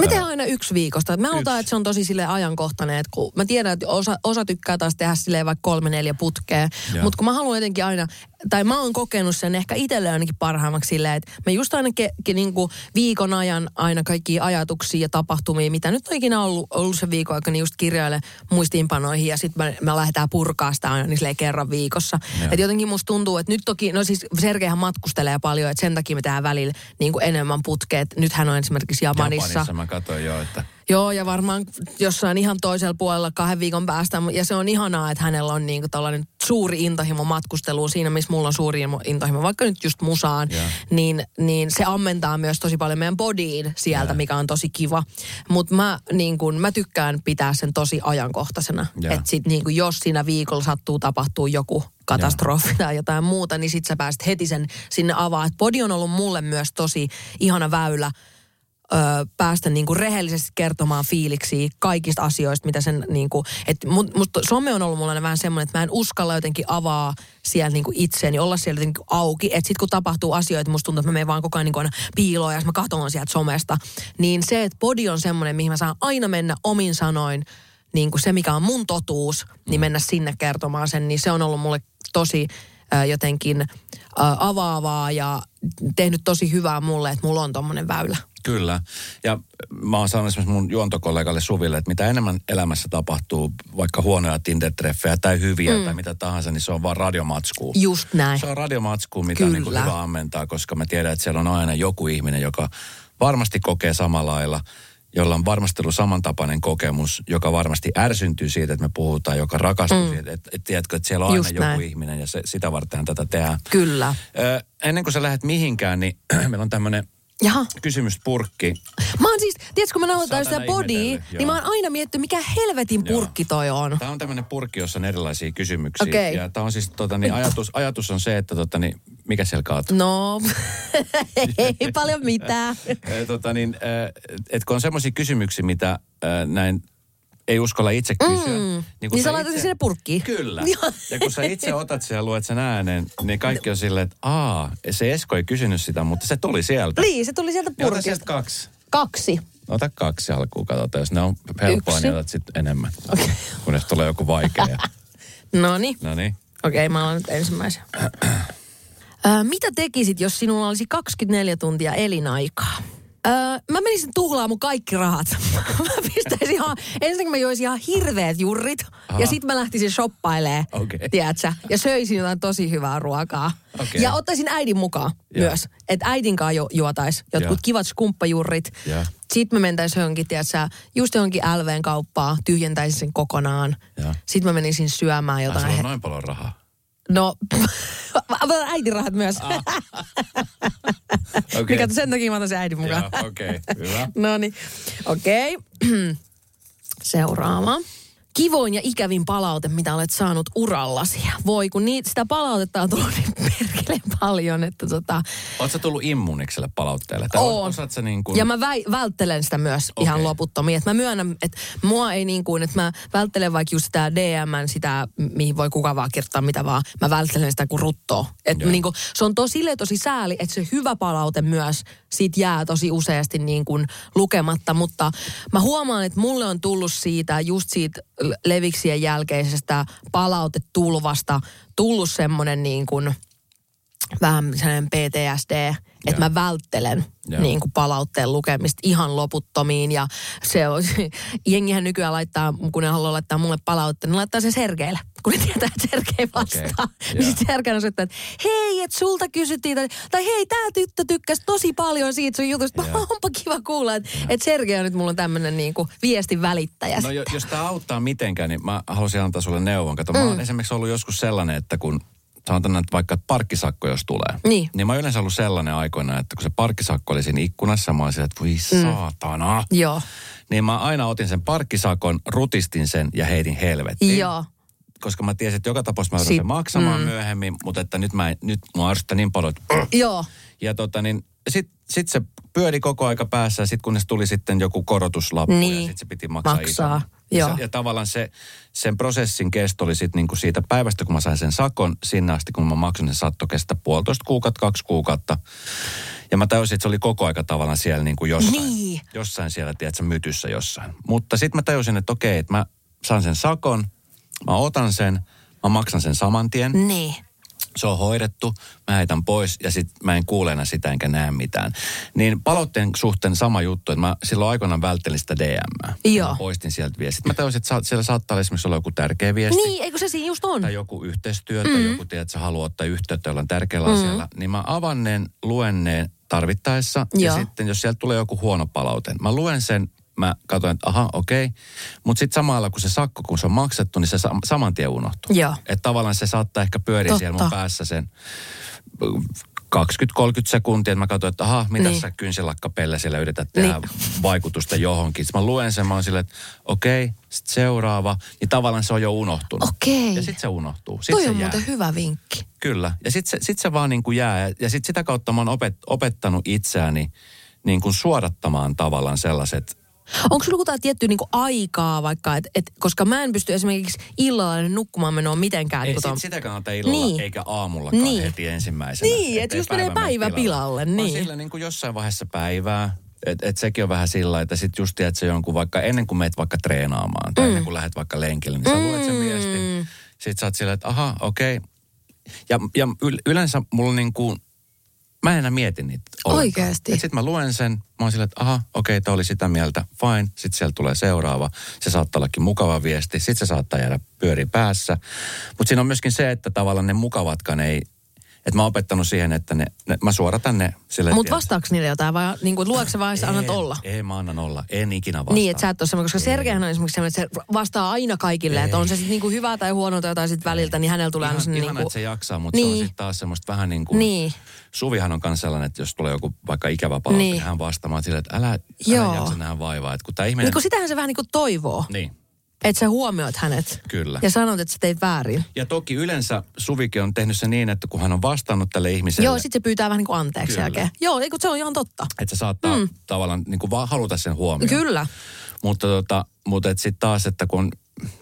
Me tehdään aina yksi viikosta. Halutaan, Yksi. että se on tosi sille ajankohtainen. Että kun mä tiedän, että osa, osa tykkää taas tehdä silleen vaikka kolme, neljä putkea. Mutta kun mä haluan jotenkin aina, tai mä oon kokenut sen ehkä itselle ainakin parhaimmaksi silleen, että me just aina ke, ke, niin kuin viikon ajan aina kaikki ajatuksia ja tapahtumia, mitä nyt on ikinä ollut, ollut se viikon aikana, niin just kirjoille muistiinpanoihin ja sitten me, me lähdetään purkaa sitä aina niin kerran viikossa. Joo. Et jotenkin musta tuntuu, että nyt toki, no siis Sergeihän matkustelee paljon, että sen takia me tehdään välillä niin kuin enemmän putkeet. Nyt hän on esimerkiksi Japanissa. Japanissa mä katsoin jo, että Joo, ja varmaan jossain ihan toisella puolella kahden viikon päästä. Ja se on ihanaa, että hänellä on niinku tällainen suuri intohimo matkusteluun siinä, missä mulla on suuri imo- intohimo, vaikka nyt just musaan. Niin, niin se ammentaa myös tosi paljon meidän bodyin sieltä, Joo. mikä on tosi kiva. Mutta mä, niin kun, mä tykkään pitää sen tosi ajankohtaisena. Että sit niin kun, jos siinä viikolla sattuu tapahtuu joku katastrofi tai jotain muuta, niin sit sä pääset heti sen sinne avaa. Et body on ollut mulle myös tosi ihana väylä ö, päästä niinku rehellisesti kertomaan fiiliksiä kaikista asioista, mitä sen niinku, että musta some on ollut mulle vähän semmoinen, että mä en uskalla jotenkin avaa siellä niinku itseäni, olla siellä jotenkin auki, että sit kun tapahtuu asioita, musta tuntuu, että mä menen vaan koko ajan niinku aina piiloon ja mä katson sieltä somesta, niin se, että body on semmoinen, mihin mä saan aina mennä omin sanoin, niin kuin se, mikä on mun totuus, niin mennä sinne kertomaan sen, niin se on ollut mulle tosi ö, jotenkin ö, avaavaa ja tehnyt tosi hyvää mulle, että mulla on tommonen väylä. Kyllä. Ja mä oon sanonut esimerkiksi mun juontokollegalle Suville, että mitä enemmän elämässä tapahtuu, vaikka huonoja Tinder-treffejä tai hyviä mm. tai mitä tahansa, niin se on vaan radiomatskuu. Just näin. Se on radiomatskuu, mitä niin kuin Kyllä. hyvä ammentaa, koska mä tiedän, että siellä on aina joku ihminen, joka varmasti kokee samalla lailla, jolla on varmasti ollut samantapainen kokemus, joka varmasti ärsyntyy siitä, että me puhutaan, joka rakastuu mm. siitä, että, että tiedätkö, että siellä on Just aina joku näin. ihminen ja se, sitä varten tätä tehdään. Kyllä. Ö, ennen kuin sä lähdet mihinkään, niin meillä on tämmöinen Jaha. kysymyspurkki. Mä oon siis, tiedätkö kun mä nauhoitan sitä ihmetellyt, niin joo. mä oon aina miettinyt, mikä helvetin Joo. purkki toi on. Tämä on tämmöinen purkki, jossa on erilaisia kysymyksiä. Okei. Ja tämä on siis, tota, niin ajatus, ajatus on se, että tota, niin, mikä siellä kaatuu? No, ei paljon mitään. Tota, niin, et kun on semmoisia kysymyksiä, mitä näin ei uskalla itse kysyä. Mm. kun Niin sä laitat sen sinne purkkiin. Kyllä. Ja kun sä itse otat sen ja luet sen äänen, niin kaikki on silleen, että aa, se Esko ei kysynyt sitä, mutta se tuli sieltä. Niin, se tuli sieltä Niin ota purkista. sieltä kaksi. Kaksi. Ota kaksi alkuun, katsotaan. Jos ne on helppoa, Yksi. niin otat sitten enemmän. Okay. Kunnes tulee joku vaikea. No niin. no niin. Okei, mä olen nyt ensimmäisen. Ö, mitä tekisit, jos sinulla olisi 24 tuntia elinaikaa? Öö, mä menisin tuhlaa mun kaikki rahat. mä pistäisin ihan, ensinnäkin mä joisin ihan hirveät jurrit. Aha. Ja sitten mä lähtisin shoppailee, Okei. tiedätkö? Ja söisin jotain tosi hyvää ruokaa. Okei. Ja ottaisin äidin mukaan Joo. myös. Että äidin kanssa jo, juotais jotkut Joo. kivat skumppajurrit. Joo. Sitten me mentäisiin johonkin, tiedätkö, just johonkin LVn kauppaan, tyhjentäisin sen kokonaan. Sitten mä menisin syömään Ai, jotain. sulla on he- noin paljon rahaa. No, äidin rahat myös. Ah. Okay. Mikä sen takia mä otan sen äidin mukaan. Okei, hyvä. No niin, okei. Seuraava. Kivoin ja ikävin palaute, mitä olet saanut urallasi. Voi, kun niitä, sitä palautetta on tullut niin perkele paljon, että tota... Oletko tullut immunikselle palautteelle? Tai Oon. Sä niin kuin... Ja mä väi, välttelen sitä myös okay. ihan loputtomiin. Että mä myönnän, että mua ei niin kuin, että mä välttelen vaikka just sitä DM, sitä, mihin voi kuka vaan kirjoittaa mitä vaan. Mä välttelen sitä kuin ruttoa. Että Joo. niin kuin, se on tosi, tosi sääli, että se hyvä palaute myös siitä jää tosi useasti niin kuin lukematta. Mutta mä huomaan, että mulle on tullut siitä, just siitä leviksien jälkeisestä palautetulvasta, tullut semmoinen niin kuin, vähän sellainen PTSD, että mä välttelen Joo. niin kuin palautteen lukemista ihan loputtomiin. Ja se on, jengihän nykyään laittaa, kun ne haluaa laittaa mulle palautteen, ne laittaa sen Sergeille. Kun ne tietää, että Sergei vastaa. Okay. Niin sitten Sergei on että hei, että sulta kysyttiin, tai, tai hei, tämä tyttö tykkäsi tosi paljon siitä sun jutusta. Joo. Onpa kiva kuulla, että et Sergei on nyt mulla tämmöinen niin kuin viestin välittäjä. No jo, jos tämä auttaa mitenkään, niin mä haluaisin antaa sulle neuvon. Kato, mm. mä oon esimerkiksi ollut joskus sellainen, että kun sanotaan, että vaikka parkkisakko jos tulee, Niin. niin mä oon yleensä ollut sellainen aikoina, että kun se parkkisakko oli siinä ikkunassa, mä olisin, että voi saatana. Joo, Niin mä aina otin sen parkkisakon, rutistin sen ja heitin helvettiin. joo. Koska mä tiesin, että joka tapauksessa mä joudun Sit- sen maksamaan mm. myöhemmin, mutta että nyt, mä, en- nyt ärsyttää niin paljon, että Joo, ja tota niin, sit, sit se pyöri koko aika päässä ja sitten kunnes tuli sitten joku korotuslappu ja Niin. sitten se piti maksaa, Maksaa, Ja, se, ja tavallaan se, sen prosessin kesto oli sitten niinku siitä päivästä, kun mä sain sen sakon, sinne asti kun mä maksin sen satto kestää puolitoista kuukautta, kaksi kuukautta. Ja mä tajusin, että se oli koko aika tavallaan siellä niin kuin jossain, Niin. jossain siellä, tiedätkö, mytyssä jossain. Mutta sitten mä tajusin, että okei, että mä saan sen sakon, mä otan sen, mä maksan sen saman tien niin. Se on hoidettu, mä heitän pois ja sit mä en kuule enää sitä enkä näe mitään. Niin palautteen suhteen sama juttu, että mä silloin aikoinaan välttelin sitä DM. Joo. Mä poistin sieltä viestit. Mä tajusin, että siellä saattaa esimerkiksi olla joku tärkeä viesti. Niin, eikö se siinä just on? Tai joku yhteistyö tai joku, tiedät, että sä haluat ottaa yhteyttä jollain tärkeällä mm. asialla. Niin mä avanneen, luenneen tarvittaessa. Ja Joo. sitten jos sieltä tulee joku huono palaute, mä luen sen, mä katsoin, että aha, okei. Mutta sitten samalla kun se sakko, kun se on maksettu, niin se sa- saman tien unohtuu. Että tavallaan se saattaa ehkä pyöriä Totta. siellä mun päässä sen 20-30 sekuntia, että mä katsoin, että aha, mitä Niin. sä kynsilakkapelle siellä yrität tehdä Niin. vaikutusta johonkin. Sitten mä luen sen, mä oon silleen, että okei, sitten seuraava. Niin tavallaan se on jo unohtunut. Okei. Ja sitten se unohtuu. Sit Toi se on jää. muuten hyvä vinkki. Kyllä. Ja sitten se, sit se vaan niin kuin jää. Ja, ja sitten sitä kautta mä oon opet, opettanut itseäni niin kuin suodattamaan tavallaan sellaiset, Onko sulla jotain tiettyä niinku aikaa vaikka, et, et, koska mä en pysty esimerkiksi illalla nukkumaan menoa mitenkään. ei niinku sit, ton- sitä kannata illalla Niin. eikä aamullakaan Niin. heti ensimmäisenä. Niin, et ettei just menee mene päivä pilalle, Vaan niin. sillä niin kuin jossain vaiheessa päivää, että et sekin on vähän sillä, että sit just tiedät se jonkun vaikka ennen kuin meet vaikka treenaamaan tai mm. ennen kuin lähdet vaikka lenkille, niin sä luet sen viestin. Sitten sä oot silleen, että aha, okei. Ja, ja yl- yleensä mulla niin kuin, mä en enää mieti niitä ollenkaan. Oikeesti? Et sit mä luen sen, mä oon silleen, että aha, okei, toi oli sitä mieltä, fine. Sitten sieltä tulee seuraava. Se saattaa ollakin mukava viesti, sitten se saattaa jäädä pyöri päässä. Mutta siinä on myöskin se, että tavallaan ne mukavatkaan ei, että mä oon opettanut siihen, että ne, ne mä suoratan ne sille. Mutta vastaako niille jotain vai niinku, luokse sä vai sä annat olla? Ei, mä annan olla. En ikinä vastaa. Niin, että sä et ole semmoinen, koska Sergeihän on esimerkiksi semmoinen, että se vastaa aina kaikille, että on se sitten niinku hyvä tai huono tai jotain sit väliltä, niin hänellä tulee aina Ihan, semmoinen ihan niinku... että se jaksaa, mutta niin. se Niin. on sitten taas semmoista vähän niin kuin... Niin. Suvihan on myös sellainen, että jos tulee joku vaikka ikävä palaute, Niin. niin hän vastaamaan silleen, että älä, älä Joo. jaksa nähdä vaivaa. Että kun tämä ihminen... Niin kun sitähän se vähän niinku toivoo, Niin, että sä huomioit hänet. kyllä. Ja sanot, että sä teit väärin. Ja toki yleensä Suvikin on tehnyt se niin, että kun hän on vastannut tälle ihmiselle, Joo, sit se pyytää vähän niinku anteeksi Kyllä. jälkeen. Joo, eikö se on ihan totta. että se saattaa mm. tavallaan niin kuin vaan haluta sen huomioon. Kyllä. Mutta, tota, mutta sitten taas, että kun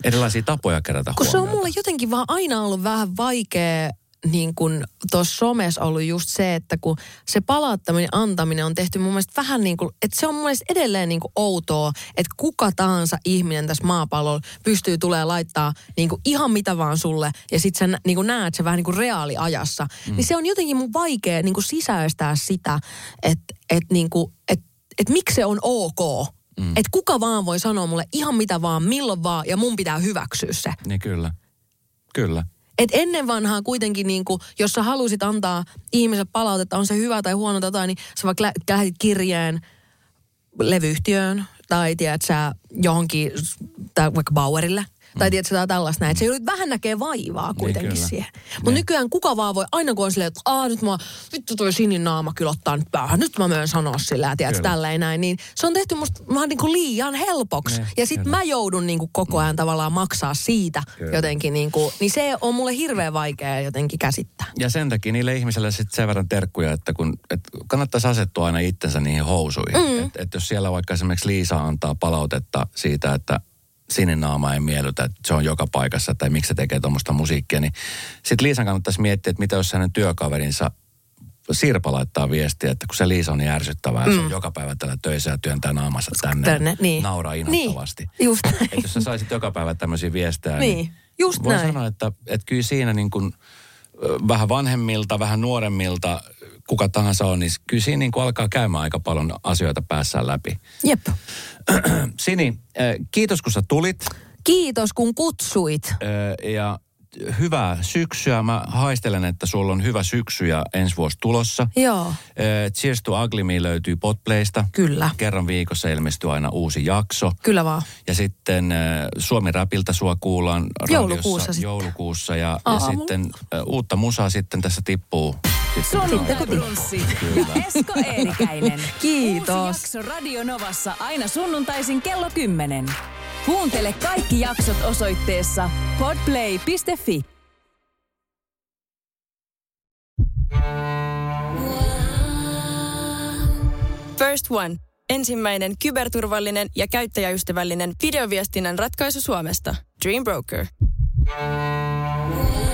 erilaisia tapoja kerätä Kun se on huomiota. mulle jotenkin vaan aina ollut vähän vaikea niin kuin tuossa somessa ollut just se, että kun se palauttaminen, antaminen on tehty mun mielestä vähän niin kuin, että se on mun mielestä edelleen niin kuin outoa, että kuka tahansa ihminen tässä maapallolla pystyy tulee laittaa niin kuin ihan mitä vaan sulle ja sit sä niin kuin näet se vähän niin kuin reaaliajassa. Mm. Niin se on jotenkin mun vaikea niin kuin sisäistää sitä, että, että niin kuin, että et miksi se on ok. Mm. Että kuka vaan voi sanoa mulle ihan mitä vaan, milloin vaan, ja mun pitää hyväksyä se. Niin kyllä. Kyllä. Et ennen vanhaa kuitenkin, niin kuin, jos sä halusit antaa ihmiselle palautetta, on se hyvä tai huono tai niin sä vaikka lä- lähetit kirjeen levyyhtiöön tai tiedät sä johonkin, tai vaikka Bauerille. Tai tiedät sä tällaista näin. Että se joudut vähän näkee vaivaa kuitenkin kyllä. siihen. Mutta Niin. nykyään kuka vaan voi, aina kun on silleen, että aah nyt mä, vittu toi sinin naama kyllä ottaa nyt päähän. Nyt mä möön sanoa sillä, ja tiedät sä, Kyllä. tälleen näin. Niin se on tehty musta vähän niin kuin liian helpoksi. Niin, ja sit kyllä. mä joudun niin kuin koko ajan tavallaan maksaa siitä Kyllä. jotenkin. Niin, kuin, niin se on mulle hirveän vaikea jotenkin käsittää. Ja sen takia niille ihmisille sitten sen verran terkkuja, että kun, et kannattaisi asettua aina itsensä niihin housuihin. Mm. Että et jos siellä vaikka esimerkiksi Liisa antaa palautetta siitä, että sininaama ei miellytä, että se on joka paikassa, tai miksi se tekee tuommoista musiikkia, niin sitten Liisan kannattaisi miettiä, että mitä jos hänen työkaverinsa Sirpa laittaa viestiä, että kun se Liisa on niin ärsyttävää, mm. se on joka päivä täällä töissä ja työntää naamassa tänne, Tänne, niin. nauraa inhottavasti. Niin, just näin. Jos sä saisit joka päivä tämmöisiä viestejä, Niin, just voi näin. sanoa, että, että kyllä siinä niin kuin, vähän vanhemmilta, vähän nuoremmilta, kuka tahansa on, niin kyllä siinä niin kuin alkaa käymään aika paljon asioita päässään läpi. Jep. Sini, ö, kiitos kun sä tulit Kiitos kun kutsuit. ö, ja hyvää syksyä. Mä haistelen, että sulla on hyvä syksy ja ensi vuosi tulossa. Joo. Ö, Cheers to Ugly Me löytyy Podplaysta. Kyllä. Kerran viikossa ilmestyy aina uusi jakso. Kyllä vaan. Ja sitten äh, Suomi Rapilta sua kuullaan radiossa Joulukuussa sitten. joulukuussa. Ja, ja Aamulla. sitten äh, uutta musaa sitten tässä tippuu. Sitten Sunnuntai brunssi ja Esko Eerikäinen. Kiitos. Uusi jakso Radio Novassa aina sunnuntaisin kello 10. Kuuntele kaikki jaksot osoitteessa podplay.fi. First One. Ensimmäinen kyberturvallinen ja käyttäjäystävällinen videoviestinnän ratkaisu Suomesta. Dream Broker. Hei!